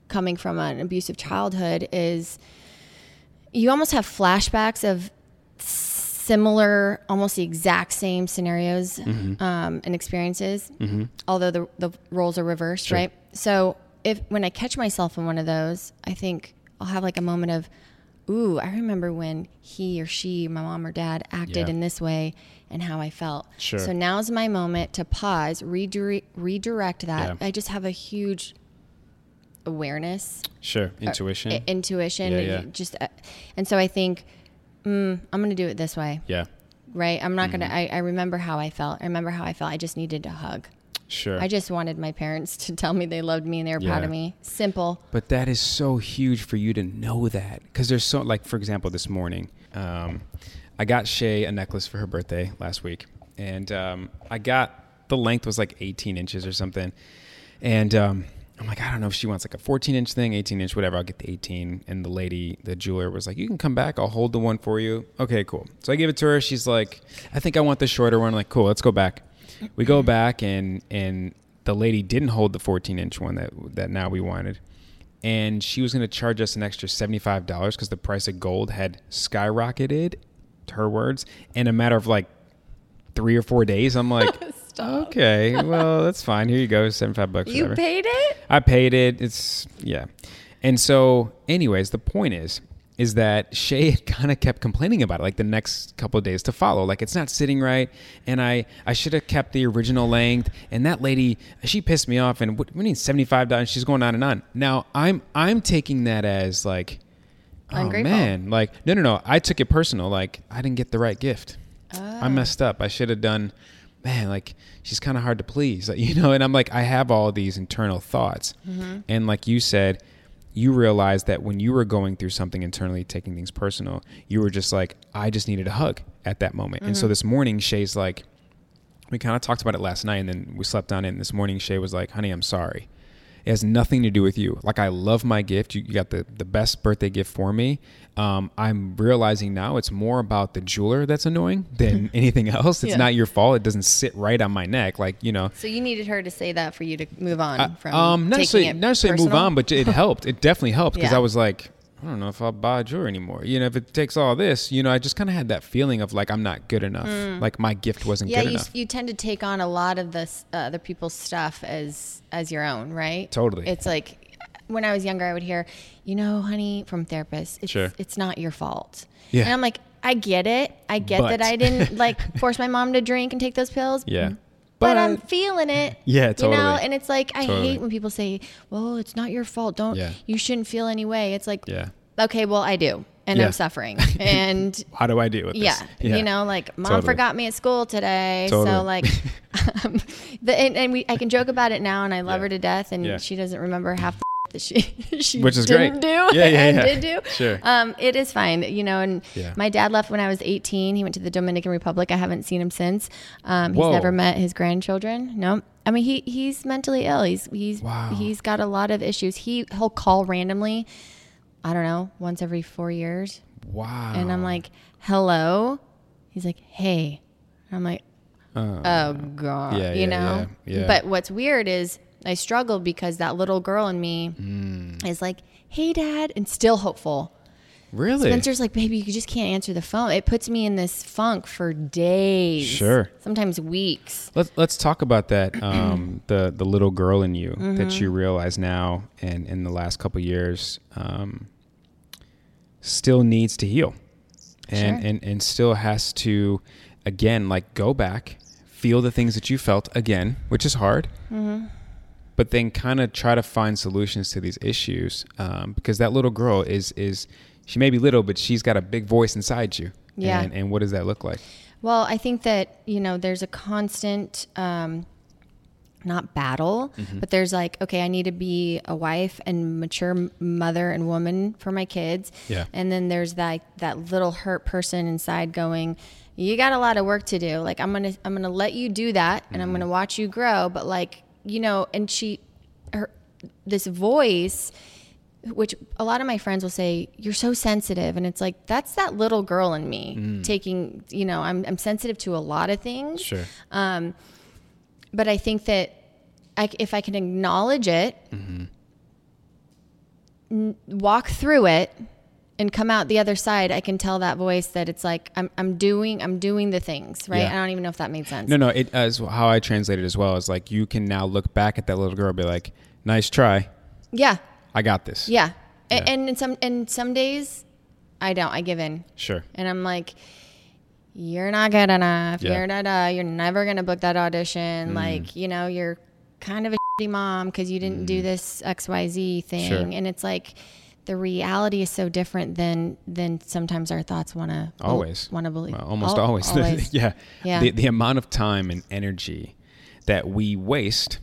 coming from an abusive childhood is you almost have flashbacks of similar almost the exact same scenarios Mm-hmm. um, and experiences although the, the roles are reversed Sure. right so if when i catch myself in one of those i think i'll have like a moment of ooh i remember when he or she my mom or dad acted Yeah. in this way and how i felt Sure. so now's my moment to pause redirect, redirect that Yeah. i just have a huge awareness sure. Intuition. i- intuition Yeah, and yeah. just uh, and so i think mm, i'm going to do it this way yeah, right i'm not going Mm-hmm. to I, I remember how i felt i remember how i felt i just needed a hug sure. i just wanted my parents to tell me they loved me and they were proud of me simple But that is so huge for you to know that because there's so like for example this morning, um, I got Shay a necklace for her birthday last week, and um, I got the length was like 18 inches or something, and um, I'm like I don't know if she wants like a 14 inch thing, 18 inch, whatever. I'll get the 18. And the lady, the jeweler, was like, you can come back. I'll hold the one for you. Okay, cool. So I gave it to her. She's like, I think I want the shorter one. I'm like, cool. Let's go back. We go back and and the lady didn't hold the 14 inch one that that now we wanted and she was going to charge us an extra $75 because the price of gold had skyrocketed her words in a matter of like three or four days i'm like okay well that's fine here you go 75 bucks you whatever. paid it I paid it. It's yeah. And so, anyways, the point is, is that Shay kind of kept complaining about it, like the next couple of days to follow. Like it's not sitting right, and I I should have kept the original length. And that lady, she pissed me off. And what we need seventy five dollars. She's going on and on. Now I'm I'm taking that as like, oh Ungrateful. man, like no no no. I took it personal. Like I didn't get the right gift. I oh. messed up. I should have done. Man, like she's kind of hard to please, you know. And I'm like, I have all these internal thoughts, mm-hmm. and like you said, you realized that when you were going through something internally, taking things personal, you were just like, I just needed a hug at that moment. And so mm-hmm. this morning, Shay's like, we kind of talked about it last night, and then we slept on it. And this morning, Shay was like, "Honey, I'm sorry. It has nothing to do with you. Like I love my gift. You, you got the the best birthday gift for me. Um, I'm realizing now it's more about the jeweler that's annoying than anything else. It's Yeah. not your fault. It doesn't sit right on my neck. Like you know." so you needed her to say that for you to move on from um, not necessarily, not necessarily move on, but it helped. It definitely helped because Yeah. I was like, I don't know if I'll buy a jewelry anymore. You know, if it takes all this, you know, I just kind of had that feeling of like I'm not good enough. Like my gift wasn't Mm. yeah good you, enough. you tend to take on a lot of this uh, other people's stuff as as your own right Totally. it's like when i was younger i would hear you know honey from therapists it's, Sure. it's not your fault Yeah. and i'm like I get it. I get But- that I didn't like force my mom to drink and take those pills. Yeah. But, I'm feeling it. Yeah, totally. You know, and it's like I Totally. hate when people say, "Well, it's not your fault. Don't Yeah. you shouldn't feel any way." It's like, Yeah. okay, well, I do, and Yeah. I'm suffering, and How do I deal with yeah, this? you know, like mom Totally. forgot me at school today, Totally. so like, um, the, and, and we I can joke about it now, and I love Yeah. her to death, and Yeah. she doesn't remember half the that she she Which is didn't great. do Yeah, yeah, and yeah. did do. Sure. Um, it is fine, you know. And Yeah. my dad left when I was 18. He went to the Dominican Republic. I haven't seen him since. Um, he's Whoa. never met his grandchildren. No, I mean he he's mentally ill. He's he's Wow. he's got a lot of issues. He he'll call randomly. I don't know, once every four years. Wow. And I'm like, hello. He's like, hey. And I'm like, oh God. yeah, you yeah, know? yeah, yeah. But what's weird is I struggle because that little girl in me Mm. is like, hey, dad, and still hopeful. really? Spencer's like, baby, you just can't answer the phone. It puts me in this funk for days. Sure. Sometimes weeks. Let's let's talk about that. Um, the the little girl in you Mm-hmm. that you realize now, and in the last couple years, um, still needs to heal, and Sure. and and still has to, again, like go back, feel the things that you felt again, which is hard. Mm-hmm. But then kind of try to find solutions to these issues, um, because that little girl is is she may be little, but she's got a big voice inside you. Yeah. And, and what does that look like? Well, I think that, you know, there's a constant, um, not battle, Mm-hmm. but there's like, okay, I need to be a wife and mature mother and woman for my kids. Yeah. And then there's that, that little hurt person inside going, you got a lot of work to do. Like, I'm going to, I'm going to let you do that and I'm Mm-hmm. going to watch you grow. But like, you know, and she, her, this voice, which a lot of my friends will say you're so sensitive. And it's like that's that little girl in me mm. taking you know I'm, I'm sensitive to a lot of things. Sure. Um, but i think that I, if i can acknowledge it mm-hmm. n- walk through it and come out the other side i can tell that voice that it's like i'm, I'm doing i'm doing the things right Yeah. i don't even know if that made sense No, no. It as how I translate it as well is like you can now look back at that little girl, and be like, "Nice try, yeah I got this." yeah, Yeah. and in some and some days i don't i give in Sure. and I'm like, you're not good enough. Yeah. Mm. You're da da. You're never gonna book that audition. Like, you know, you're kind of a shitty mom because you didn't do this X Y Z thing. Mm. Sure. And it's like, the reality is so different than than sometimes our thoughts want to Always. want to believe. Well, almost Al- always. always. yeah. Yeah. The the amount of time and energy that we waste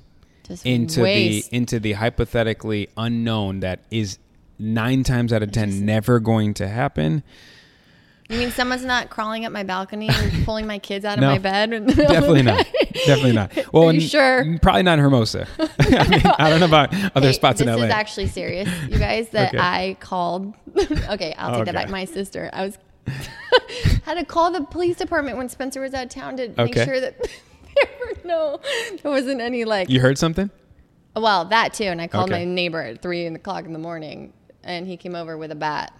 Just into waste. the into the hypothetically unknown that is nine times out of ten never going to happen. You mean someone's not crawling up my balcony and pulling my kids out of No. my bed? And Definitely not. Definitely not. Well, Are you sure? Probably not in Hermosa. I mean, I don't know about other Hey, spots in LA. This is actually serious, you guys. That Okay. I called. okay, I'll take that back. My sister. I was had to call the police department when Spencer was out of town to make sure that there were no, there wasn't any like. you heard something? well, that too, and I called Okay. my neighbor at three o'clock in the morning, and he came over with a bat.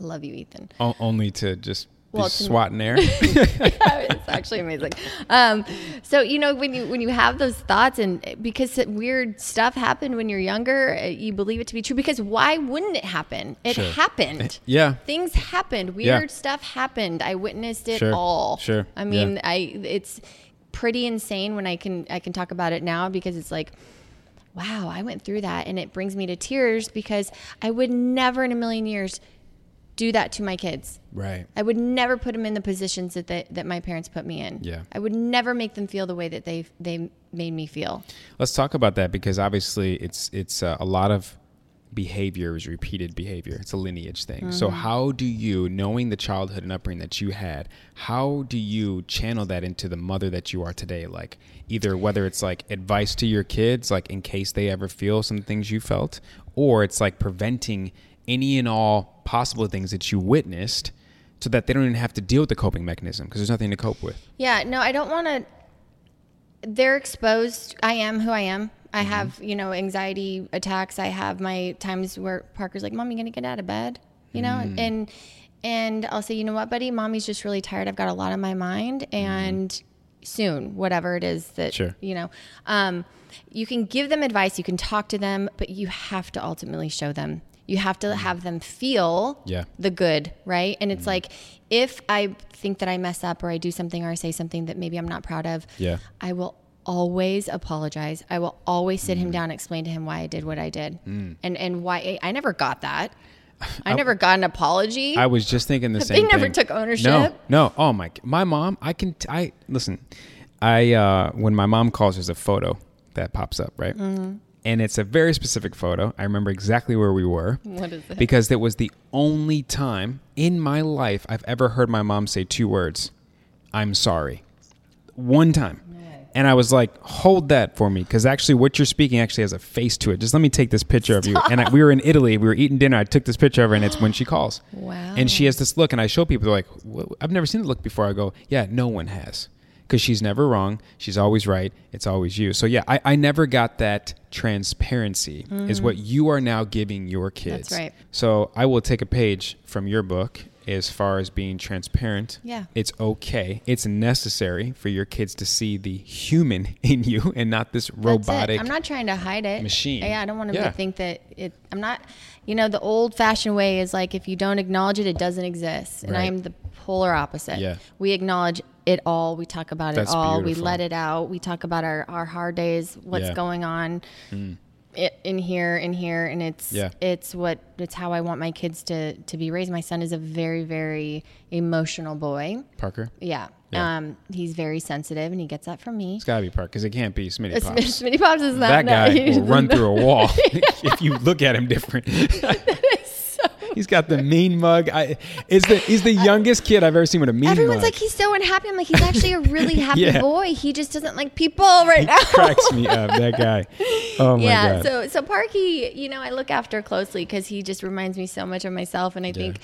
I love you, Ethan. O- only to just be Well, swatting air. it's actually amazing. Um, so you know when you when you have those thoughts and because weird stuff happened when you're younger, uh, you believe it to be true. Because why wouldn't it happen? It Sure. happened. yeah. Things happened. Yeah. Weird stuff happened. I witnessed it Sure. all. Sure. I mean, I it's pretty insane when I can I can talk about it now because it's like wow, I went through that and it brings me to tears because I would never in a million years do that to my kids. Right. I would never put them in the positions that they, that my parents put me in. Yeah. I would never make them feel the way that they they made me feel. Let's talk about that because obviously it's it's uh, a lot of behavior is repeated behavior. It's a lineage thing. So how do you, knowing the childhood and upbringing that you had, how do you channel that into the mother that you are today? Like either whether it's like advice to your kids, like in case they ever feel some things you felt, or it's like preventing any and all possible things that you witnessed so that they don't even have to deal with the coping mechanism because there's nothing to cope with. Yeah, no, I don't want to. They're exposed. I am who I am. I Mm-hmm. have, you know, anxiety attacks. I have my times where Parker's like, "Mom, you gonna get out of bed?" You know, Mm. and and I'll say, "You know what, buddy? Mommy's just really tired. I've got a lot on my mind, and soon, whatever it is that Mm-hmm. Sure. you know." Um, you can give them advice. You can talk to them, but you have to ultimately show them. You have to have them feel Yeah. the good, right? And it's like if I think that I mess up or I do something or I say something that maybe I'm not proud of, Yeah. I will always apologize. I will always sit him down and explain to him why I did what I did. And and why I never got that. I never got an apology. I was just thinking the They same. They never thing. took ownership. No, no. Oh my, my mom. I can. T- I listen. I uh, when my mom calls, there's a photo that pops up, right? Mm-hmm. And it's a very specific photo. I remember exactly where we were. What is it? Because it was the only time in my life I've ever heard my mom say two words. I'm sorry. One time. And I was like, hold that for me. Because actually, what you're speaking actually has a face to it. Just let me take this picture of you. And I, we were in Italy. We were eating dinner. I took this picture of her, and it's when she calls. Wow. And she has this look, and I show people, they're like, I've never seen the look before. I go, yeah, no one has. Because she's never wrong. She's always right. It's always you. So, yeah, I, I never got that transparency, is what you are now giving your kids. Mm. right. So, I will take a page from your book as far as being transparent. Yeah. It's okay. It's necessary for your kids to see the human in you and not this That's it. robotic. I'm not trying to hide it. machine. Yeah, I don't want them Yeah. to think that it. I'm not. You know, the old-fashioned way is like if you don't acknowledge it, it doesn't exist. And I Right. am the polar opposite. Yeah. We acknowledge it all. We talk about That's it all. beautiful. We let it out. We talk about our, our hard days, what's Yeah. Mm. going on i in here, in here, and it's Yeah. it's what it's how I want my kids to to be raised. My son is a very very emotional boy. Parker? Yeah. Yeah. Um, he's very sensitive, and he gets that from me. It's got to be Parker because it can't be Smitty Pops. Smitty Pops is not that no, guy will run through a wall if you look at him different. He's got the mean mug. I, is the he's the youngest kid I've ever seen with a mean Everyone's mug. like, he's so unhappy. I'm like, he's actually a really happy Yeah. boy. He just doesn't like people right now. cracks me up. That guy. Oh my god. yeah. god. So, so Parky, you know, I look after closely because he just reminds me so much of myself. And I think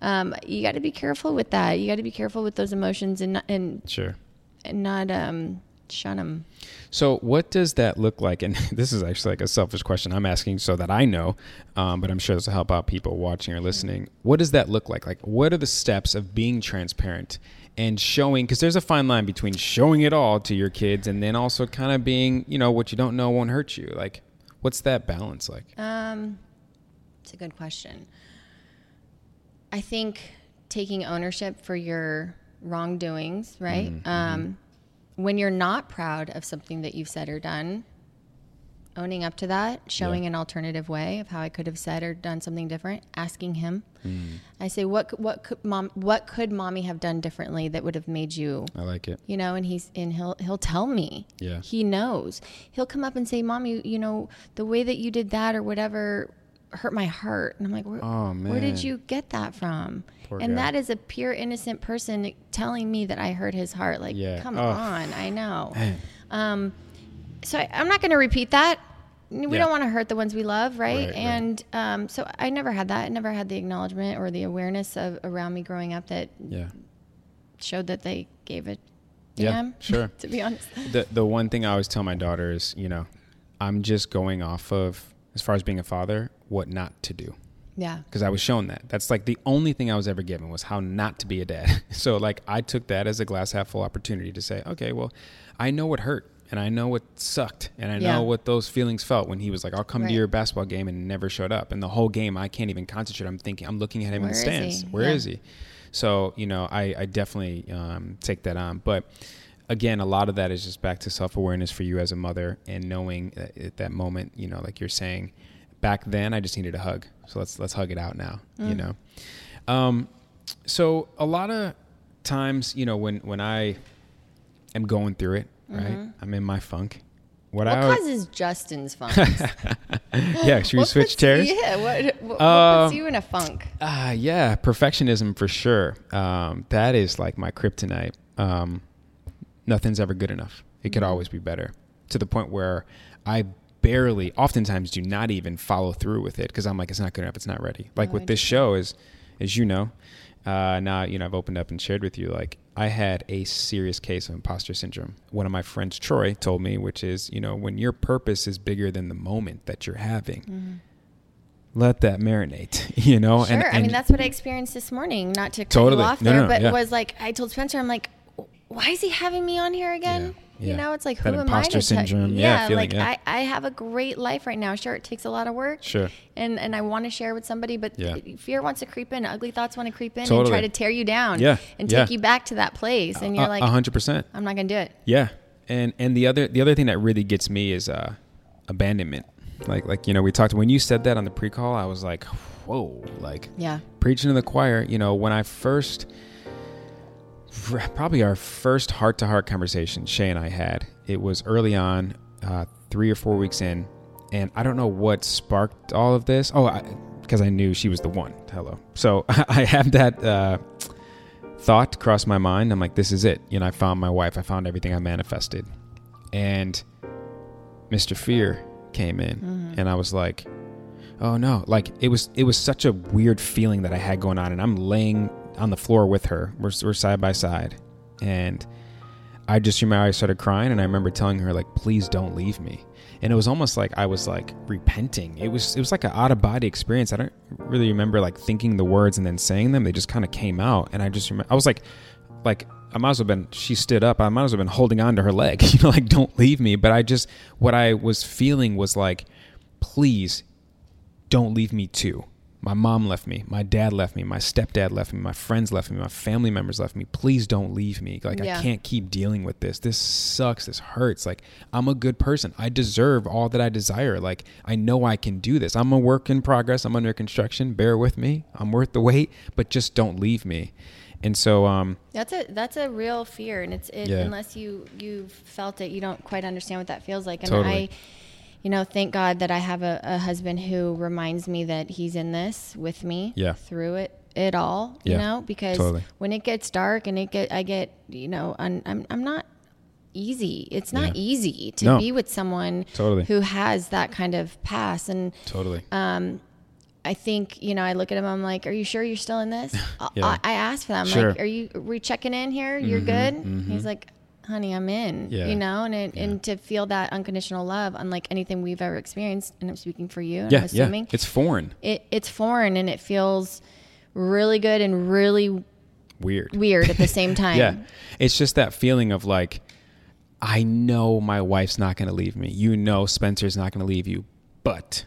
um, you got to be careful with that. You got to be careful with those emotions and and, sure. and not um, shun them. So, what does that look like? And this is actually like a selfish question I'm asking so that I know, um, but I'm sure this will help out people watching or listening. What does that look like? Like, what are the steps of being transparent and showing? Because there's a fine line between showing it all to your kids and then also kind of being, you know, what you don't know won't hurt you. Like, what's that balance like? Um, it's a good question. I think taking ownership for your wrongdoings, right? Mm-hmm, Um, when you're not proud of something that you've said or done, owning up to that, showing Yeah. an alternative way of how I could have said or done something different, asking him. Mm. I say, what what could mom what could mommy have done differently that would have made you I like it. you know and he's and he'll he'll tell me Yeah. he knows he'll come up and say mom you, you know the way that you did that or whatever hurt my heart and i'm like where, Oh, where did you get that from Poor and guy. that is a pure innocent person telling me that i hurt his heart like Yeah. come Oh. on i know um, so I, i'm not going to repeat that we Yeah. don't want to hurt the ones we love right, Right, right. and um, so i never had that i never had the acknowledgement or the awareness of around me growing up that Yeah. showed that they gave it Yeah, damn, sure. to be honest the the one thing I always tell my daughter is, you know, I'm just going off of as far as being a father, what not to do. yeah Because I was shown that. That's like the only thing I was ever given was how not to be a dad. So like I took that as a glass half full opportunity to say, okay, well, I know what hurt and I know what sucked and I know what those feelings felt when he was like, I'll come Right. to your basketball game and never showed up. And the whole game I can't even concentrate. I'm thinking I'm looking at him Where in the stands. he? Where is Yeah. he? So, you know, I, I definitely um, take that on. But again, a lot of that is just back to self awareness for you as a mother and knowing at that moment, you know, like you're saying, back then I just needed a hug. So let's let's hug it out now. You Mm. know. Um, so a lot of times, you know, when when I am going through it, right, I'm in my funk. What, Mm-hmm. What I causes Justin's funk? yeah, should we What switch chairs? Yeah, what, what, what Um, puts you in a funk? Ah, yeah, perfectionism for sure. Um, that is like my kryptonite. Um, nothing's ever good enough. It could always be better. To the point where I barely, oftentimes, do not even follow through with it because I'm like, it's not good enough. It's not ready. Like Oh, with this show, is as you know, uh, now you know I've opened up and shared with you. Like I had a serious case of imposter syndrome. One of my friends, Troy, told me, which is you know when your purpose is bigger than the moment that you're having. Let that marinate, you know. Sure. and, I mean, that's what I experienced this morning. Not to cut Totally. you off No, there, no, but yeah. was like I told Spencer, I'm like, why is he having me on here again? Yeah. Yeah. You know, it's like That who am I to syndrome. Yeah, feeling, like yeah. I, I have a great life right now. Sure, it takes a lot of work. Sure. And and I want to share with somebody, but Yeah. fear wants to creep in. Ugly thoughts want to creep in and try to tear you down. Yeah, And yeah. take you back to that place, and you're A- like, hundred percent. I'm not gonna do it. Yeah, and and the other the other thing that really gets me is uh, abandonment. Like like you know we talked when you said that on the pre-call, I was like, whoa, like Yeah. preaching to the choir. You know when I first, probably our first heart-to-heart conversation Shay and I had. It was early on, uh, three or four weeks in, and I don't know what sparked all of this. Oh, because I, knew she was the one. Hello. So I have that. Uh, thought cross my mind. I'm like, this is it. You know, I found my wife. I found everything I manifested. And Mr. Fear came in and I was like, oh no. Like it was it was such a weird feeling that I had going on and I'm laying on the floor with her. We're, we're side by side. And I just remember I started crying and I remember telling her like, please don't leave me. And it was almost like I was like repenting. It was it was like an out of body experience. I don't really remember like thinking the words and then saying them. They just kind of came out. And I just remember I was like like I might as well have been she stood up. I might as well have been holding on to her leg, you know, like don't leave me. But I just what I was feeling was like, please don't leave me too. My mom left me. My dad left me. My stepdad left me. My friends left me. My family members left me. Please don't leave me. Like, Yeah. I can't keep dealing with this. This sucks. This hurts. Like, I'm a good person. I deserve all that I desire. Like, I know I can do this. I'm a work in progress. I'm under construction. Bear with me. I'm worth the wait, but just don't leave me. And so, um, That's a that's a real fear, and it's it, Yeah. unless you you've felt it, you don't quite understand what that feels like. And Totally. I, you know, thank God that I have a, a husband who reminds me that he's in this with me, Yeah. through it it all. You Yeah, know, because totally. when it gets dark and it get I get you know I'm I'm, I'm not easy. It's not Yeah. easy to No. be with someone Totally. who has that kind of past and. totally. um, I think you know. I look at him. I'm like, "Are you sure you're still in this?" Yeah. I, I asked for them. Sure. Like, "Are you? Are we checking in here? You're good." He's like, "Honey, I'm in." Yeah. You know, and it, and to feel that unconditional love, unlike anything we've ever experienced, and I'm speaking for you. Yeah. I'm assuming Yeah. It's foreign. it, it's foreign and it feels really good and really Weird. weird at the same time. Yeah. It's just that feeling of like, I know my wife's not going to leave me. You know Spencer's not going to leave you, but.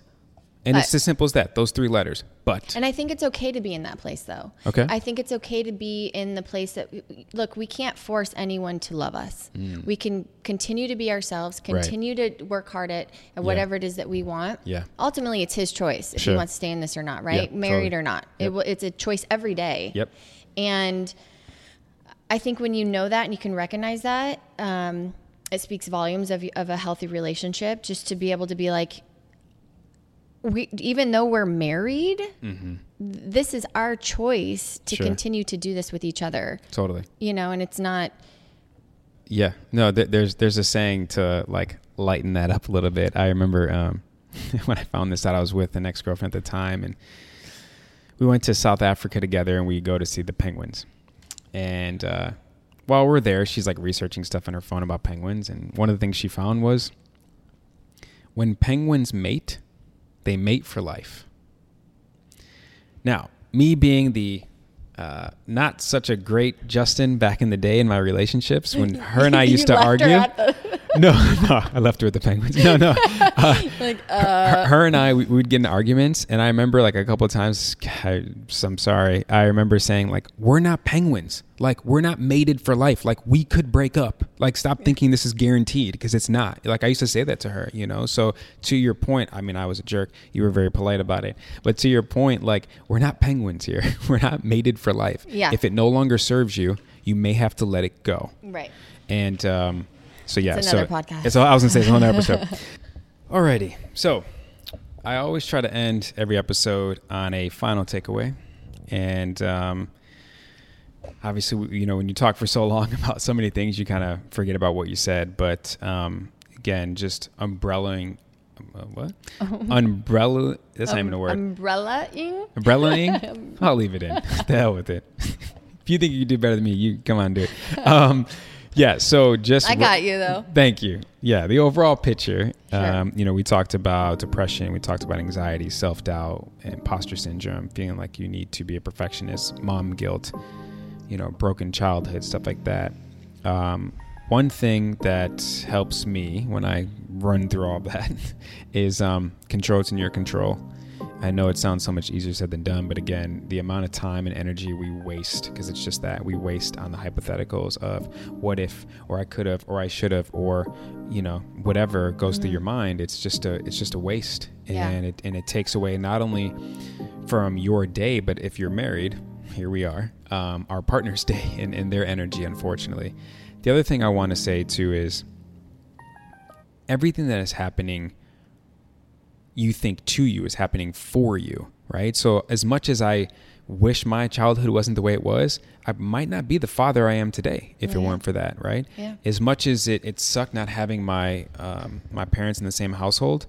And it's as simple as that. Those three letters. But. And I think it's okay to be in that place, though. Okay. I think it's okay to be in the place that, look, we can't force anyone to love us. We can continue to be ourselves, Mm. Right. continue to work hard at, at whatever it is that we want. Yeah. Ultimately, it's his choice if Sure. he wants to stay in this or not, right? Yeah, Married totally. or not. It Yep. will, it's a choice every day. Yep. And I think when you know that and you can recognize that, um, it speaks volumes of, of a healthy relationship just to be able to be like, we, even though we're married, this is our choice to Mm-hmm. Sure. continue to do this with each other, Totally. you know, and it's not, Yeah. No, th- there's there's a saying to like lighten that up a little bit. I remember um, when I found this out, I was with an ex girlfriend at the time, and we went to South Africa together, and we go to see the penguins. And uh, while we're there, she's like researching stuff on her phone about penguins, and one of the things she found was when penguins mate, they mate for life. Now, me being the uh, not such a great Justin back in the day in my relationships when her and I used to argue. No, no, I left her with the penguins. No, no. Uh, like, her, her and I, we, would get in arguments, and I remember like a couple of times. I, I'm sorry. I remember saying like, "We're not penguins. Like, we're not mated for life. Like, we could break up. Like, stop thinking this is guaranteed because it's not." Like, I used to say that to her, you know. So to your point, I mean, I was a jerk. You were very polite about it, but to your point, like, we're not penguins here. we're not mated for life. Yeah. If it no longer serves you, you may have to let it go. right. And um, so yeah, It's so podcast. It's, I was gonna say it's another episode. Alrighty, so I always try to end every episode on a final takeaway, and um, obviously, you know, when you talk for so long about so many things, you kind of forget about what you said. But um, again, just umbrellaing. Uh, what? Umbrella. That's not even a word. Umbrella-ing? Umbrellaing? I'll leave it in. the hell with it. if you think you can do better than me, you come on, do it. Um, yeah. So just I got you, though. Thank you. Yeah, the overall picture. Sure. Um, you know, we talked about depression, we talked about anxiety, self doubt, imposter syndrome, feeling like you need to be a perfectionist, mom guilt, you know, broken childhood, stuff like that. Um, one thing that helps me when I run through all that is um, control It's in your control. I know it sounds so much easier said than done, but again, the amount of time and energy we waste, because it's just that we waste on the hypotheticals of what if, or I could have, or I should have, or you know, whatever goes through your mind. It's just a, it's just a waste, Yeah. and it and it takes away not only from your day, but if you're married, here we are, um, our partner's day and, and their energy, unfortunately. The other thing I want to say too is everything that is happening you think to you is happening for you, right? So as much as I wish my childhood wasn't the way it was, I might not be the father I am today if it weren't for that, right? Yeah. As much as it, it sucked not having my um, my parents in the same household,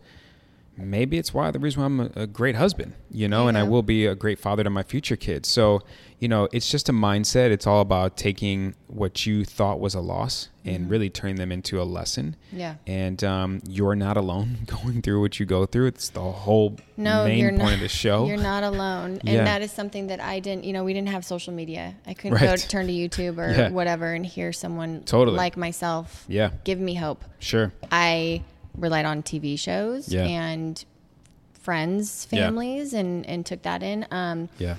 maybe it's why the reason why I'm a, a great husband, you know, and I will be a great father to my future kids. So, you know, it's just a mindset. It's all about taking what you thought was a loss and really turning them into a lesson. Mm-hmm. Yeah. And um, you're not alone going through what you go through. It's the whole No, main you're point not. of the show. You're not alone, and Yeah. that is something that I didn't. You know, we didn't have social media. I couldn't go Right. turn to YouTube or Yeah. whatever and hear someone Totally. like myself Yeah. give me hope. Sure. I relied on TV shows Yeah. and friends, Yeah. families, and and took that in. Um, Yeah.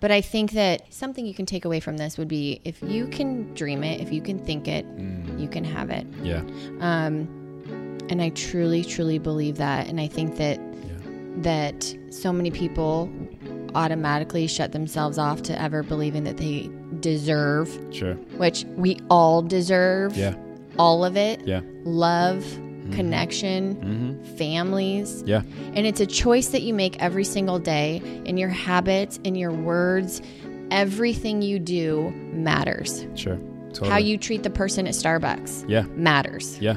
but I think that something you can take away from this would be if you can dream it, if you can think it, Mm. you can have it. Yeah. Um, and I truly, truly believe that. And I think that that so many people automatically shut themselves off to ever believing that they deserve, Sure. which we all deserve. Yeah. All of it. Yeah. Love, connection, Mm-hmm. families. Yeah. And it's a choice that you make every single day in your habits, in your words. Everything you do matters. Sure. Totally. How you treat the person at Starbucks Yeah. matters. Yeah.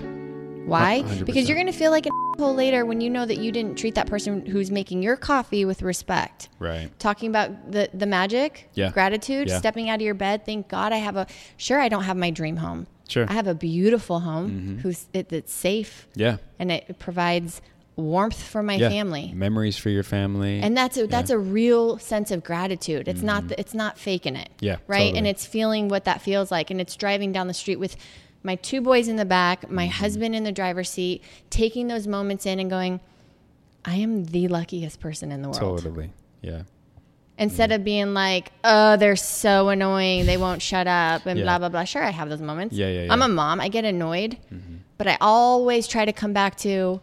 Why? 100%. Because you're going to feel like an asshole later when you know that you didn't treat that person who's making your coffee with respect. Right. Talking about the the magic, Yeah. gratitude, Yeah. stepping out of your bed. Thank God I have a. Sure, I don't have my dream home. Sure. Mm-hmm. I have a beautiful home who's it, it's safe Yeah. and it provides warmth for my Yeah. family. Memories for your family. And that's a that's a real sense of gratitude. It's not it's not faking it. Mm-hmm. Yeah, Right. totally. And it's feeling what that feels like. And it's driving down the street with my two boys in the back, my Mm-hmm. husband in the driver's seat, taking those moments in and going, I am the luckiest person in the world. totally. Yeah. Instead of being like, oh, they're so annoying, they won't shut up, and Yeah. blah blah blah. Sure, I have those moments. Yeah, yeah, I'm a mom. I get annoyed, but I always try to come back to,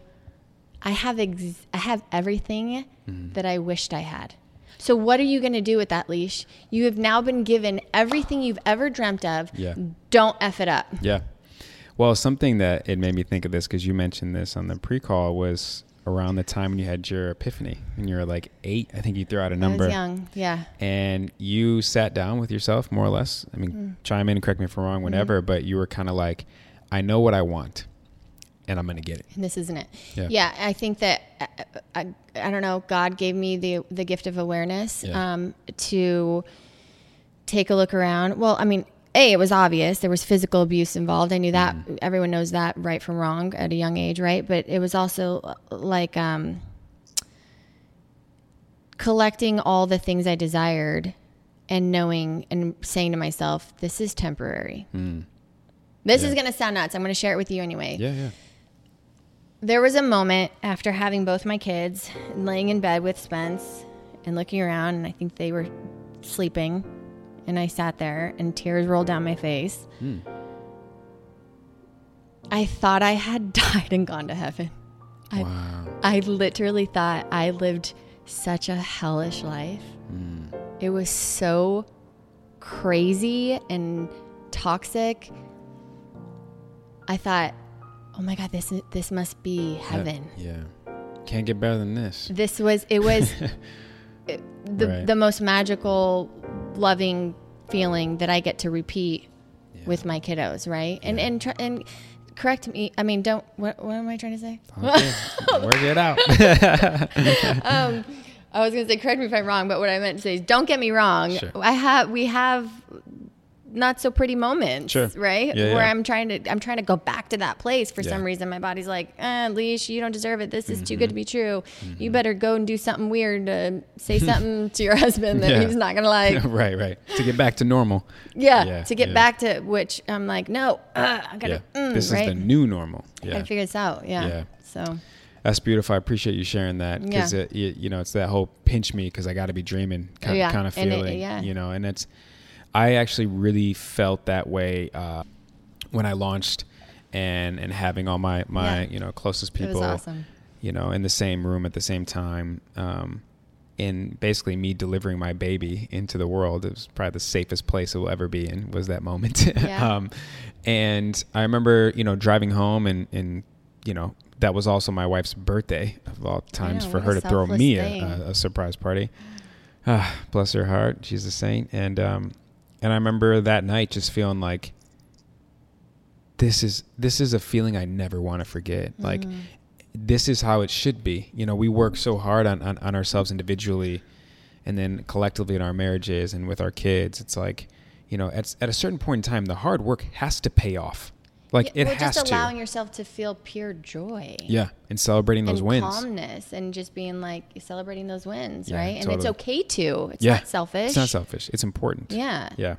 I have ex- I have everything Mm-hmm. that I wished I had. So what are you going to do with that leash? You have now been given everything you've ever dreamt of. Yeah. Don't f it up. Yeah. Well, something that it made me think of this because you mentioned this on the pre-call was around the time when you had your epiphany and you were like eight. I think you threw out a number. was young. Yeah. and you sat down with yourself more or less i mean Mm. chime in and correct me if i'm wrong whenever but you were kind of like i know what i want and i'm gonna get it and this isn't it. Yeah. Yeah, I think that I, I, I don't know. God gave me the the gift of awareness Yeah. um, to take a look around. Well, I mean, a it was obvious there was physical abuse involved. I knew that. Mm-hmm. Everyone knows that right from wrong at a young age, right? But it was also uh, like um, collecting all the things I desired and knowing and saying to myself, "This is temporary." This is going to sound nuts. I'm going to share it with you anyway. Mm. yeah yeah There was a moment after having both my kids, and laying in bed with Spence and looking around, and I think they were sleeping. And I sat there, and tears rolled down my face. Hmm. I thought I had died and gone to heaven. I, wow I literally thought I lived such a hellish life. Hmm. It was so crazy and toxic. I thought, oh my God, this, this must be heaven. yeah can't get better than this This was, it was it- the, Right. the most magical, loving feeling that I get to repeat with my kiddos, right? And, and, tr- and correct me. I mean, don't, what, what am I trying to say? okay. work it out um, I was going to say, correct me if I'm wrong, but what I meant to say is, don't get me wrong. Sure. I have, we have not so pretty moments, Sure. right? Yeah, Where yeah. I'm trying to I'm trying to go back to that place. For some reason, my body's like, eh, leash, you don't deserve it. This is too Mm-hmm. good to be true. You better go and do something weird to say something to your husband that Yeah. he's not gonna like. right, right. To get back to normal. Yeah, Yeah, to get yeah. back to which I'm like, no, uh, I gotta, Yeah. mm, this right? is the new normal. Yeah. Gotta figure this out. Yeah. Yeah. So That's beautiful. I appreciate you sharing that because Yeah. it, you, you know it's that whole pinch me because I got to be dreaming kind, Yeah, kind of and it- feeling. yeah. You know, and it's I actually really felt that way uh, when I launched and and having all my my Yeah. you know closest people awesome. you know in the same room at the same time. Um, in basically me delivering my baby into the world, it was probably the safest place it will ever be in. Was that moment? Yeah. um, and I remember, you know, driving home and, and, you know, that was also my wife's birthday of all times know, for her to throw me a, a, a surprise party. Ah, bless her heart. She's a saint. And, um, and I remember that night just feeling like this is, this is a feeling I never want to forget. Like Mm-hmm. this is how it should be. You know, we work so hard on, on, on ourselves individually and then collectively in our marriages and with our kids. It's like, you know, at, at a certain point in time, the hard work has to pay off. Like Yeah, it well, has just to. allowing yourself to feel pure joy. Yeah, and celebrating those and wins. calmness and just being like celebrating those wins, Yeah, right? And it's okay to. It's yeah, not selfish. It's not selfish. It's important. Yeah. Yeah.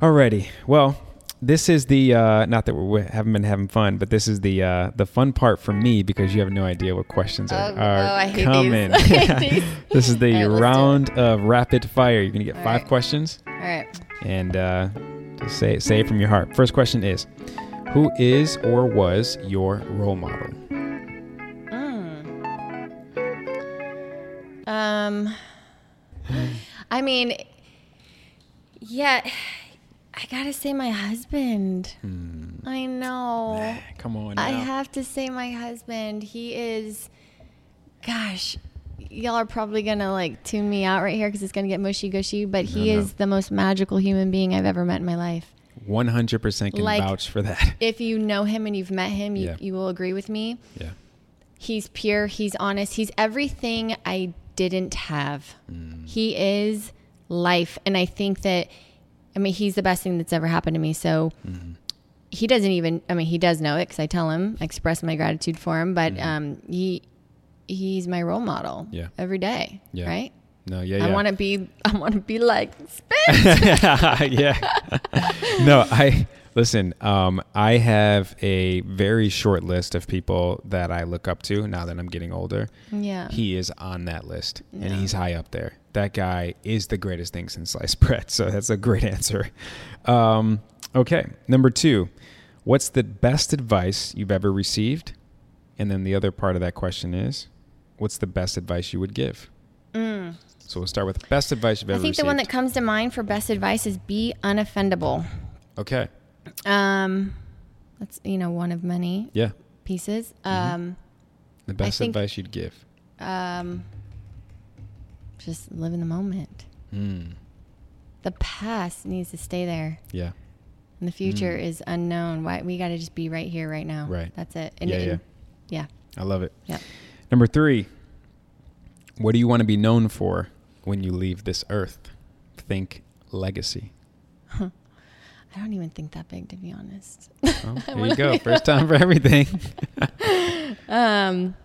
Alrighty. Well, this is the uh, not that we haven't been having fun, but this is the uh, the fun part for me because you have no idea what questions are, Oh, are oh, I hate these. coming. I hate these. this is the right, let's do it. round of rapid fire. You're gonna get All five right. questions, All right. and uh, just say say it from your heart. First question is, who is or was your role model? Um, I mean, yeah, I gotta say my husband. I know. Come on. I have to say my husband. He is, gosh, y'all are probably gonna like tune me out right here because it's gonna get mushy gushy. But he No, no. is the most magical human being I've ever met in my life. 100% can Like- vouch for that. If you know him and you've met him, you, Yeah. you will agree with me. yeah. He's pure. He's honest. He's everything I didn't have. Mm. He is life. And I think that, I mean, he's the best thing that's ever happened to me. So Mm-hmm. he doesn't even, I mean, he does know it because I tell him, I express my gratitude for him, but um, he, he's my role model. Yeah. every day. Yeah. Right. No, yeah, yeah. I want to be, I want to be like, Spence. yeah. no, I listen. Um, I have a very short list of people that I look up to now that I'm getting older. yeah. He is on that list, and he's high up there. That guy is the greatest thing since sliced bread. So that's a great answer. Um, okay, number two. What's the best advice you've ever received? And then the other part of that question is, what's the best advice you would give? So we'll start with best advice you've Mm. I think received. the one that comes to mind for best advice is be unoffendable. okay. Um, that's, you know, one of many Yeah. pieces. Mm-hmm. Um, The best think- advice you'd give. um, just live in the moment. Mm. The past needs to stay there, Yeah. and the future is unknown. Why we got to just be right here, right now. Mm. Right. That's it. Yeah, yeah. yeah, I love it. yeah. Number three. What do you want to be known for when you leave this earth? Think legacy. I don't even think that big, to be honest. Oh, here you go. First time for everything. um,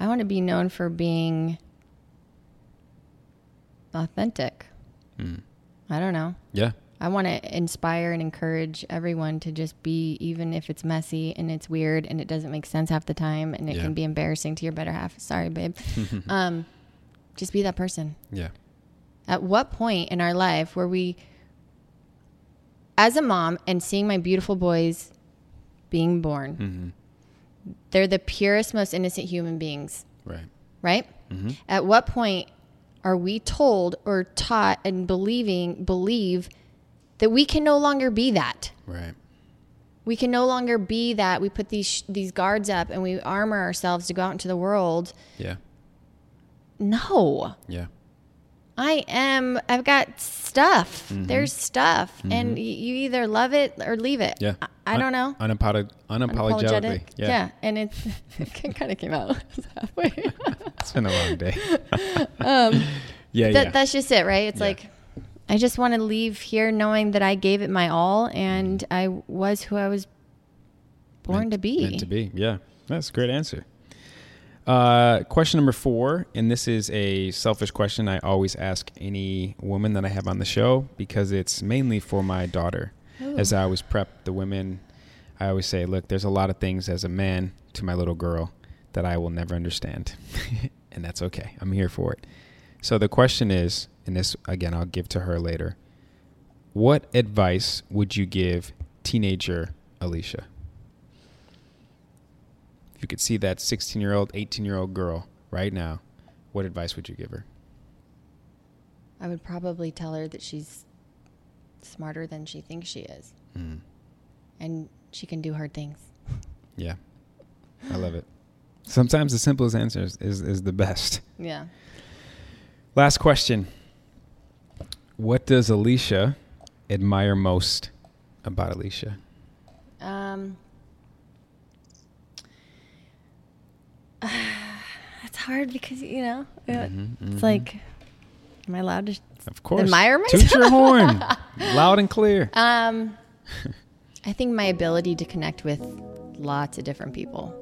I want to be known for being authentic. Mm. I don't know. Yeah. I want to inspire and encourage everyone to just be, even if it's messy and it's weird and it doesn't make sense half the time and it Yeah. can be embarrassing to your better half. Sorry, babe. um, just be that person. Yeah. At what point in our life were we, as a mom and seeing my beautiful boys being born, hmm they're the purest, most innocent human beings, Right. right? hmm At what point are we told or taught and believing, believe that we can no longer be that? Right. we can no longer be that we put these these guards up and we armor ourselves to go out into the world Yeah. No Yeah. i am i've got stuff mm-hmm. there's stuff mm-hmm. and y- you either love it or leave it Yeah. i, I don't know Unapolog- unapologetically. Yeah. yeah and it, it kind of came out halfway It's been a long day. um yeah. that, yeah. that's just it right it's Yeah. like I just want to leave here knowing that I gave it my all and mm-hmm. I was who I was born Meant- to be. Meant to be. Yeah, that's a great answer. Uh, question number four, and this is a selfish question I always ask any woman that I have on the show because it's mainly for my daughter. As I always prep the women, I always say, look, there's a lot of things as a man to my little girl that I will never understand. and that's okay. I'm here for it. So the question is, and this again I'll give to her later. What advice would you give teenager Alicia? If you could see that 16 year old, 18 year old girl right now, what advice would you give her? I would probably tell her that she's smarter than she thinks she is. Mm. And she can do hard things. Yeah, I love it. Sometimes the simplest answer is, is, is the best. Yeah. Last question What does Alicia admire most about Alicia? Um, it's hard because, you know, it- Mm-hmm, it's like, am I allowed to? Of course. Admire myself. Toot your horn. Loud and clear. Um, I think my ability to connect with lots of different people.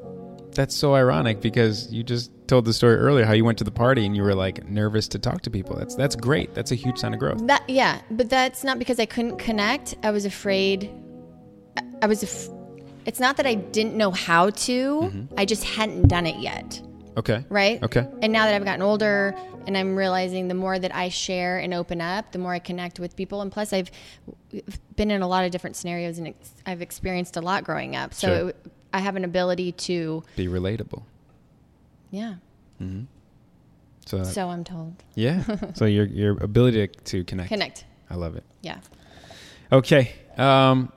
That's so ironic because you just told the story earlier how you went to the party and you were like nervous to talk to people. That's that's great. That's a huge sign of growth. That yeah, but that's not because I couldn't connect. I was afraid. I- I was. Af- it's not that I didn't know how to. I just hadn't done it yet. Okay. Right. Okay. And now that I've gotten older, and I'm realizing the more that I share and open up, the more I connect with people. And plus, I've been in a lot of different scenarios, and ex- I've experienced a lot growing up. So Sure. it, I have an ability to, Be relatable. yeah. So, So I'm told. yeah. so your your ability to, to connect. Connect. I love it. Yeah. Okay. Um,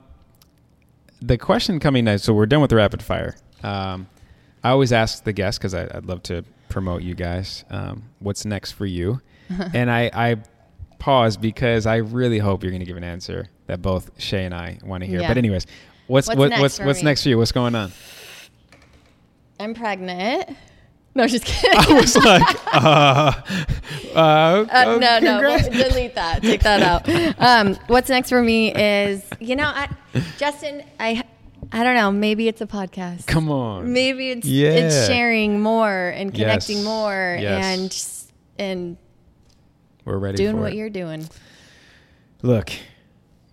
the question coming next. So we're done with the rapid fire. Um, I always ask the guests because I'd love to promote you guys. Um, what's next for you? and I, I pause because I really hope you're going to give an answer that both Shay and I want to hear. Yeah. But anyways, what's What's what, next what's what's me? next for you? What's going on? I'm pregnant. No, just kidding. I was like, uh, uh, Uh, no, no, well, delete that. Take that out. Um, what's next for me is, you know, I, Justin, I, I don't know. Maybe it's a podcast. Come on. Maybe it's Yeah. it's sharing more and connecting Yes. more Yes. and and We're ready doing what it. you're doing. Look,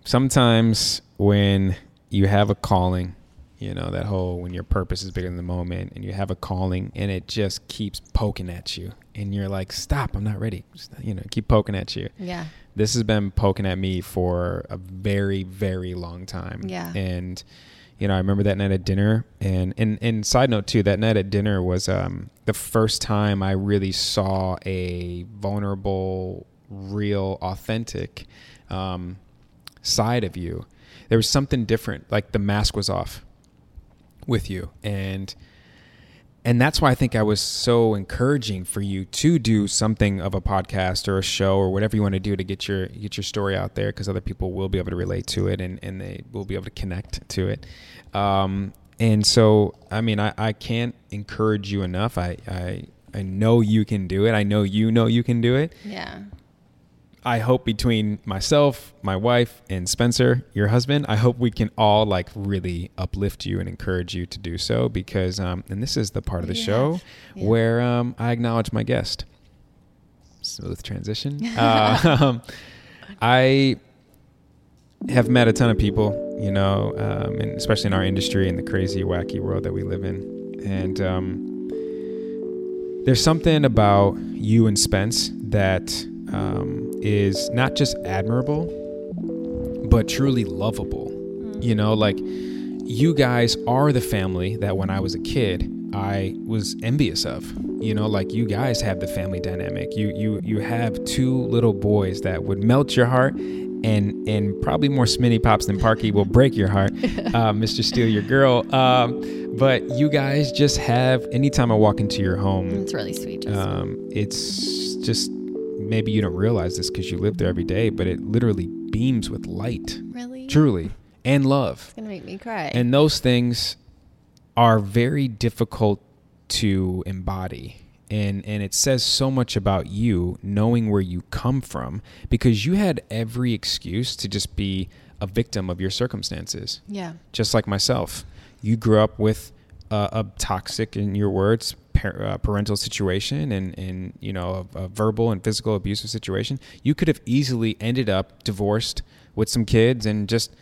sometimes when you have a calling, you know, that whole when your purpose is bigger than the moment and you have a calling and it just keeps poking at you and you're like, stop, I'm not ready. Just, you know, keep poking at you. Yeah. This has been poking at me for a very, very long time. Yeah. And, you know, I remember that night at dinner and, and, and side note too, that night at dinner was um, the first time I really saw a vulnerable, real, authentic um, side of you. There was something different, like the mask was off with you. And and that's why I think I was so encouraging for you to do something of a podcast or a show or whatever you want to do to get your get your story out there because other people will be able to relate to it and, and they will be able to connect to it. Um, and so, I mean, I, I can't encourage you enough. I, I I know you can do it. I know you know you can do it. Yeah. I hope between myself, my wife, and Spencer, your husband, I hope we can all like really uplift you and encourage you to do so because, um, and this is the part of the Yeah. show Yeah. where um, I acknowledge my guest. Smooth transition. uh, um, I have met a ton of people, you know, um, and especially in our industry and the crazy, wacky world that we live in. And um, there's something about you and Spence that um, is not just admirable, but truly lovable. You know, like you guys are the family that when I was a kid, I was envious of. You know, like you guys have the family dynamic. You you you have two little boys that would melt your heart, and and probably more Smitty Pops than Parky will break your heart, uh, Mr. Steal Your Girl. Um, but you guys just have. Anytime I walk into your home, It's really sweet. Um, it's just maybe you don't realize this because you live there every day, but it literally beams with light, really? truly, and love. It's gonna make me cry. And those things are very difficult to embody. and and it says so much about you knowing where you come from because you had every excuse to just be a victim of your circumstances. Yeah. Just like myself, you grew up with uh, a toxic, in your words, par- uh, parental situation and and you know a, a verbal and physical abusive situation. You could have easily ended up divorced with some kids and just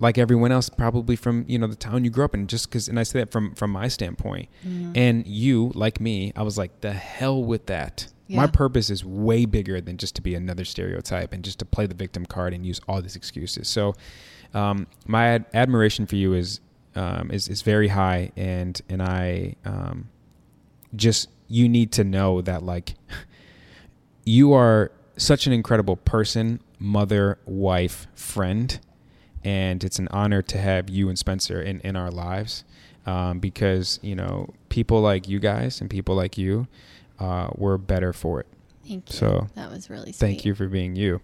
like everyone else probably from you know the town you grew up in just because and i say that from from my standpoint mm-hmm. and you like me i was like the hell with that yeah. my purpose is way bigger than just to be another stereotype and just to play the victim card and use all these excuses so um, my ad- admiration for you is um, is is very high and and i um, just you need to know that like you are such an incredible person mother wife friend and it's an honor to have you and Spencer in, in our lives um, because you know people like you guys and people like you uh, were better for it. Thank you. So that was really sweet. Thank you for being you.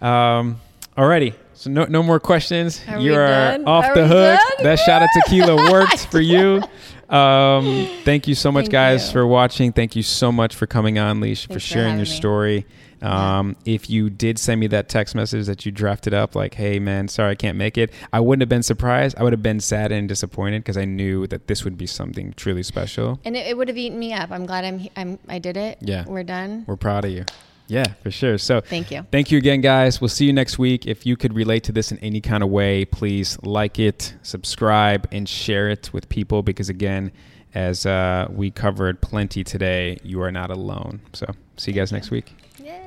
Um, alrighty, so no no more questions. Are you are done? off are the hook. Done? That shot of tequila worked for you. Um, thank you so much, Thank guys, you. for watching. Thank you so much for coming on, Leash, for for sharing having your me. story. Um, If you did send me that text message that you drafted up, like, hey, man, sorry, I can't make it, I wouldn't have been surprised. I would have been sad and disappointed because I knew that this would be something truly special. And it, it would have eaten me up. I'm glad I'm, I'm I did it. Yeah. We're done. We're proud of you. Yeah, for sure. So Thank you. Thank you again, guys. We'll see you next week. If you could relate to this in any kind of way, please like it, subscribe, and share it with people because, again, as uh, we covered plenty today, you are not alone. So see you guys next week. Yeah.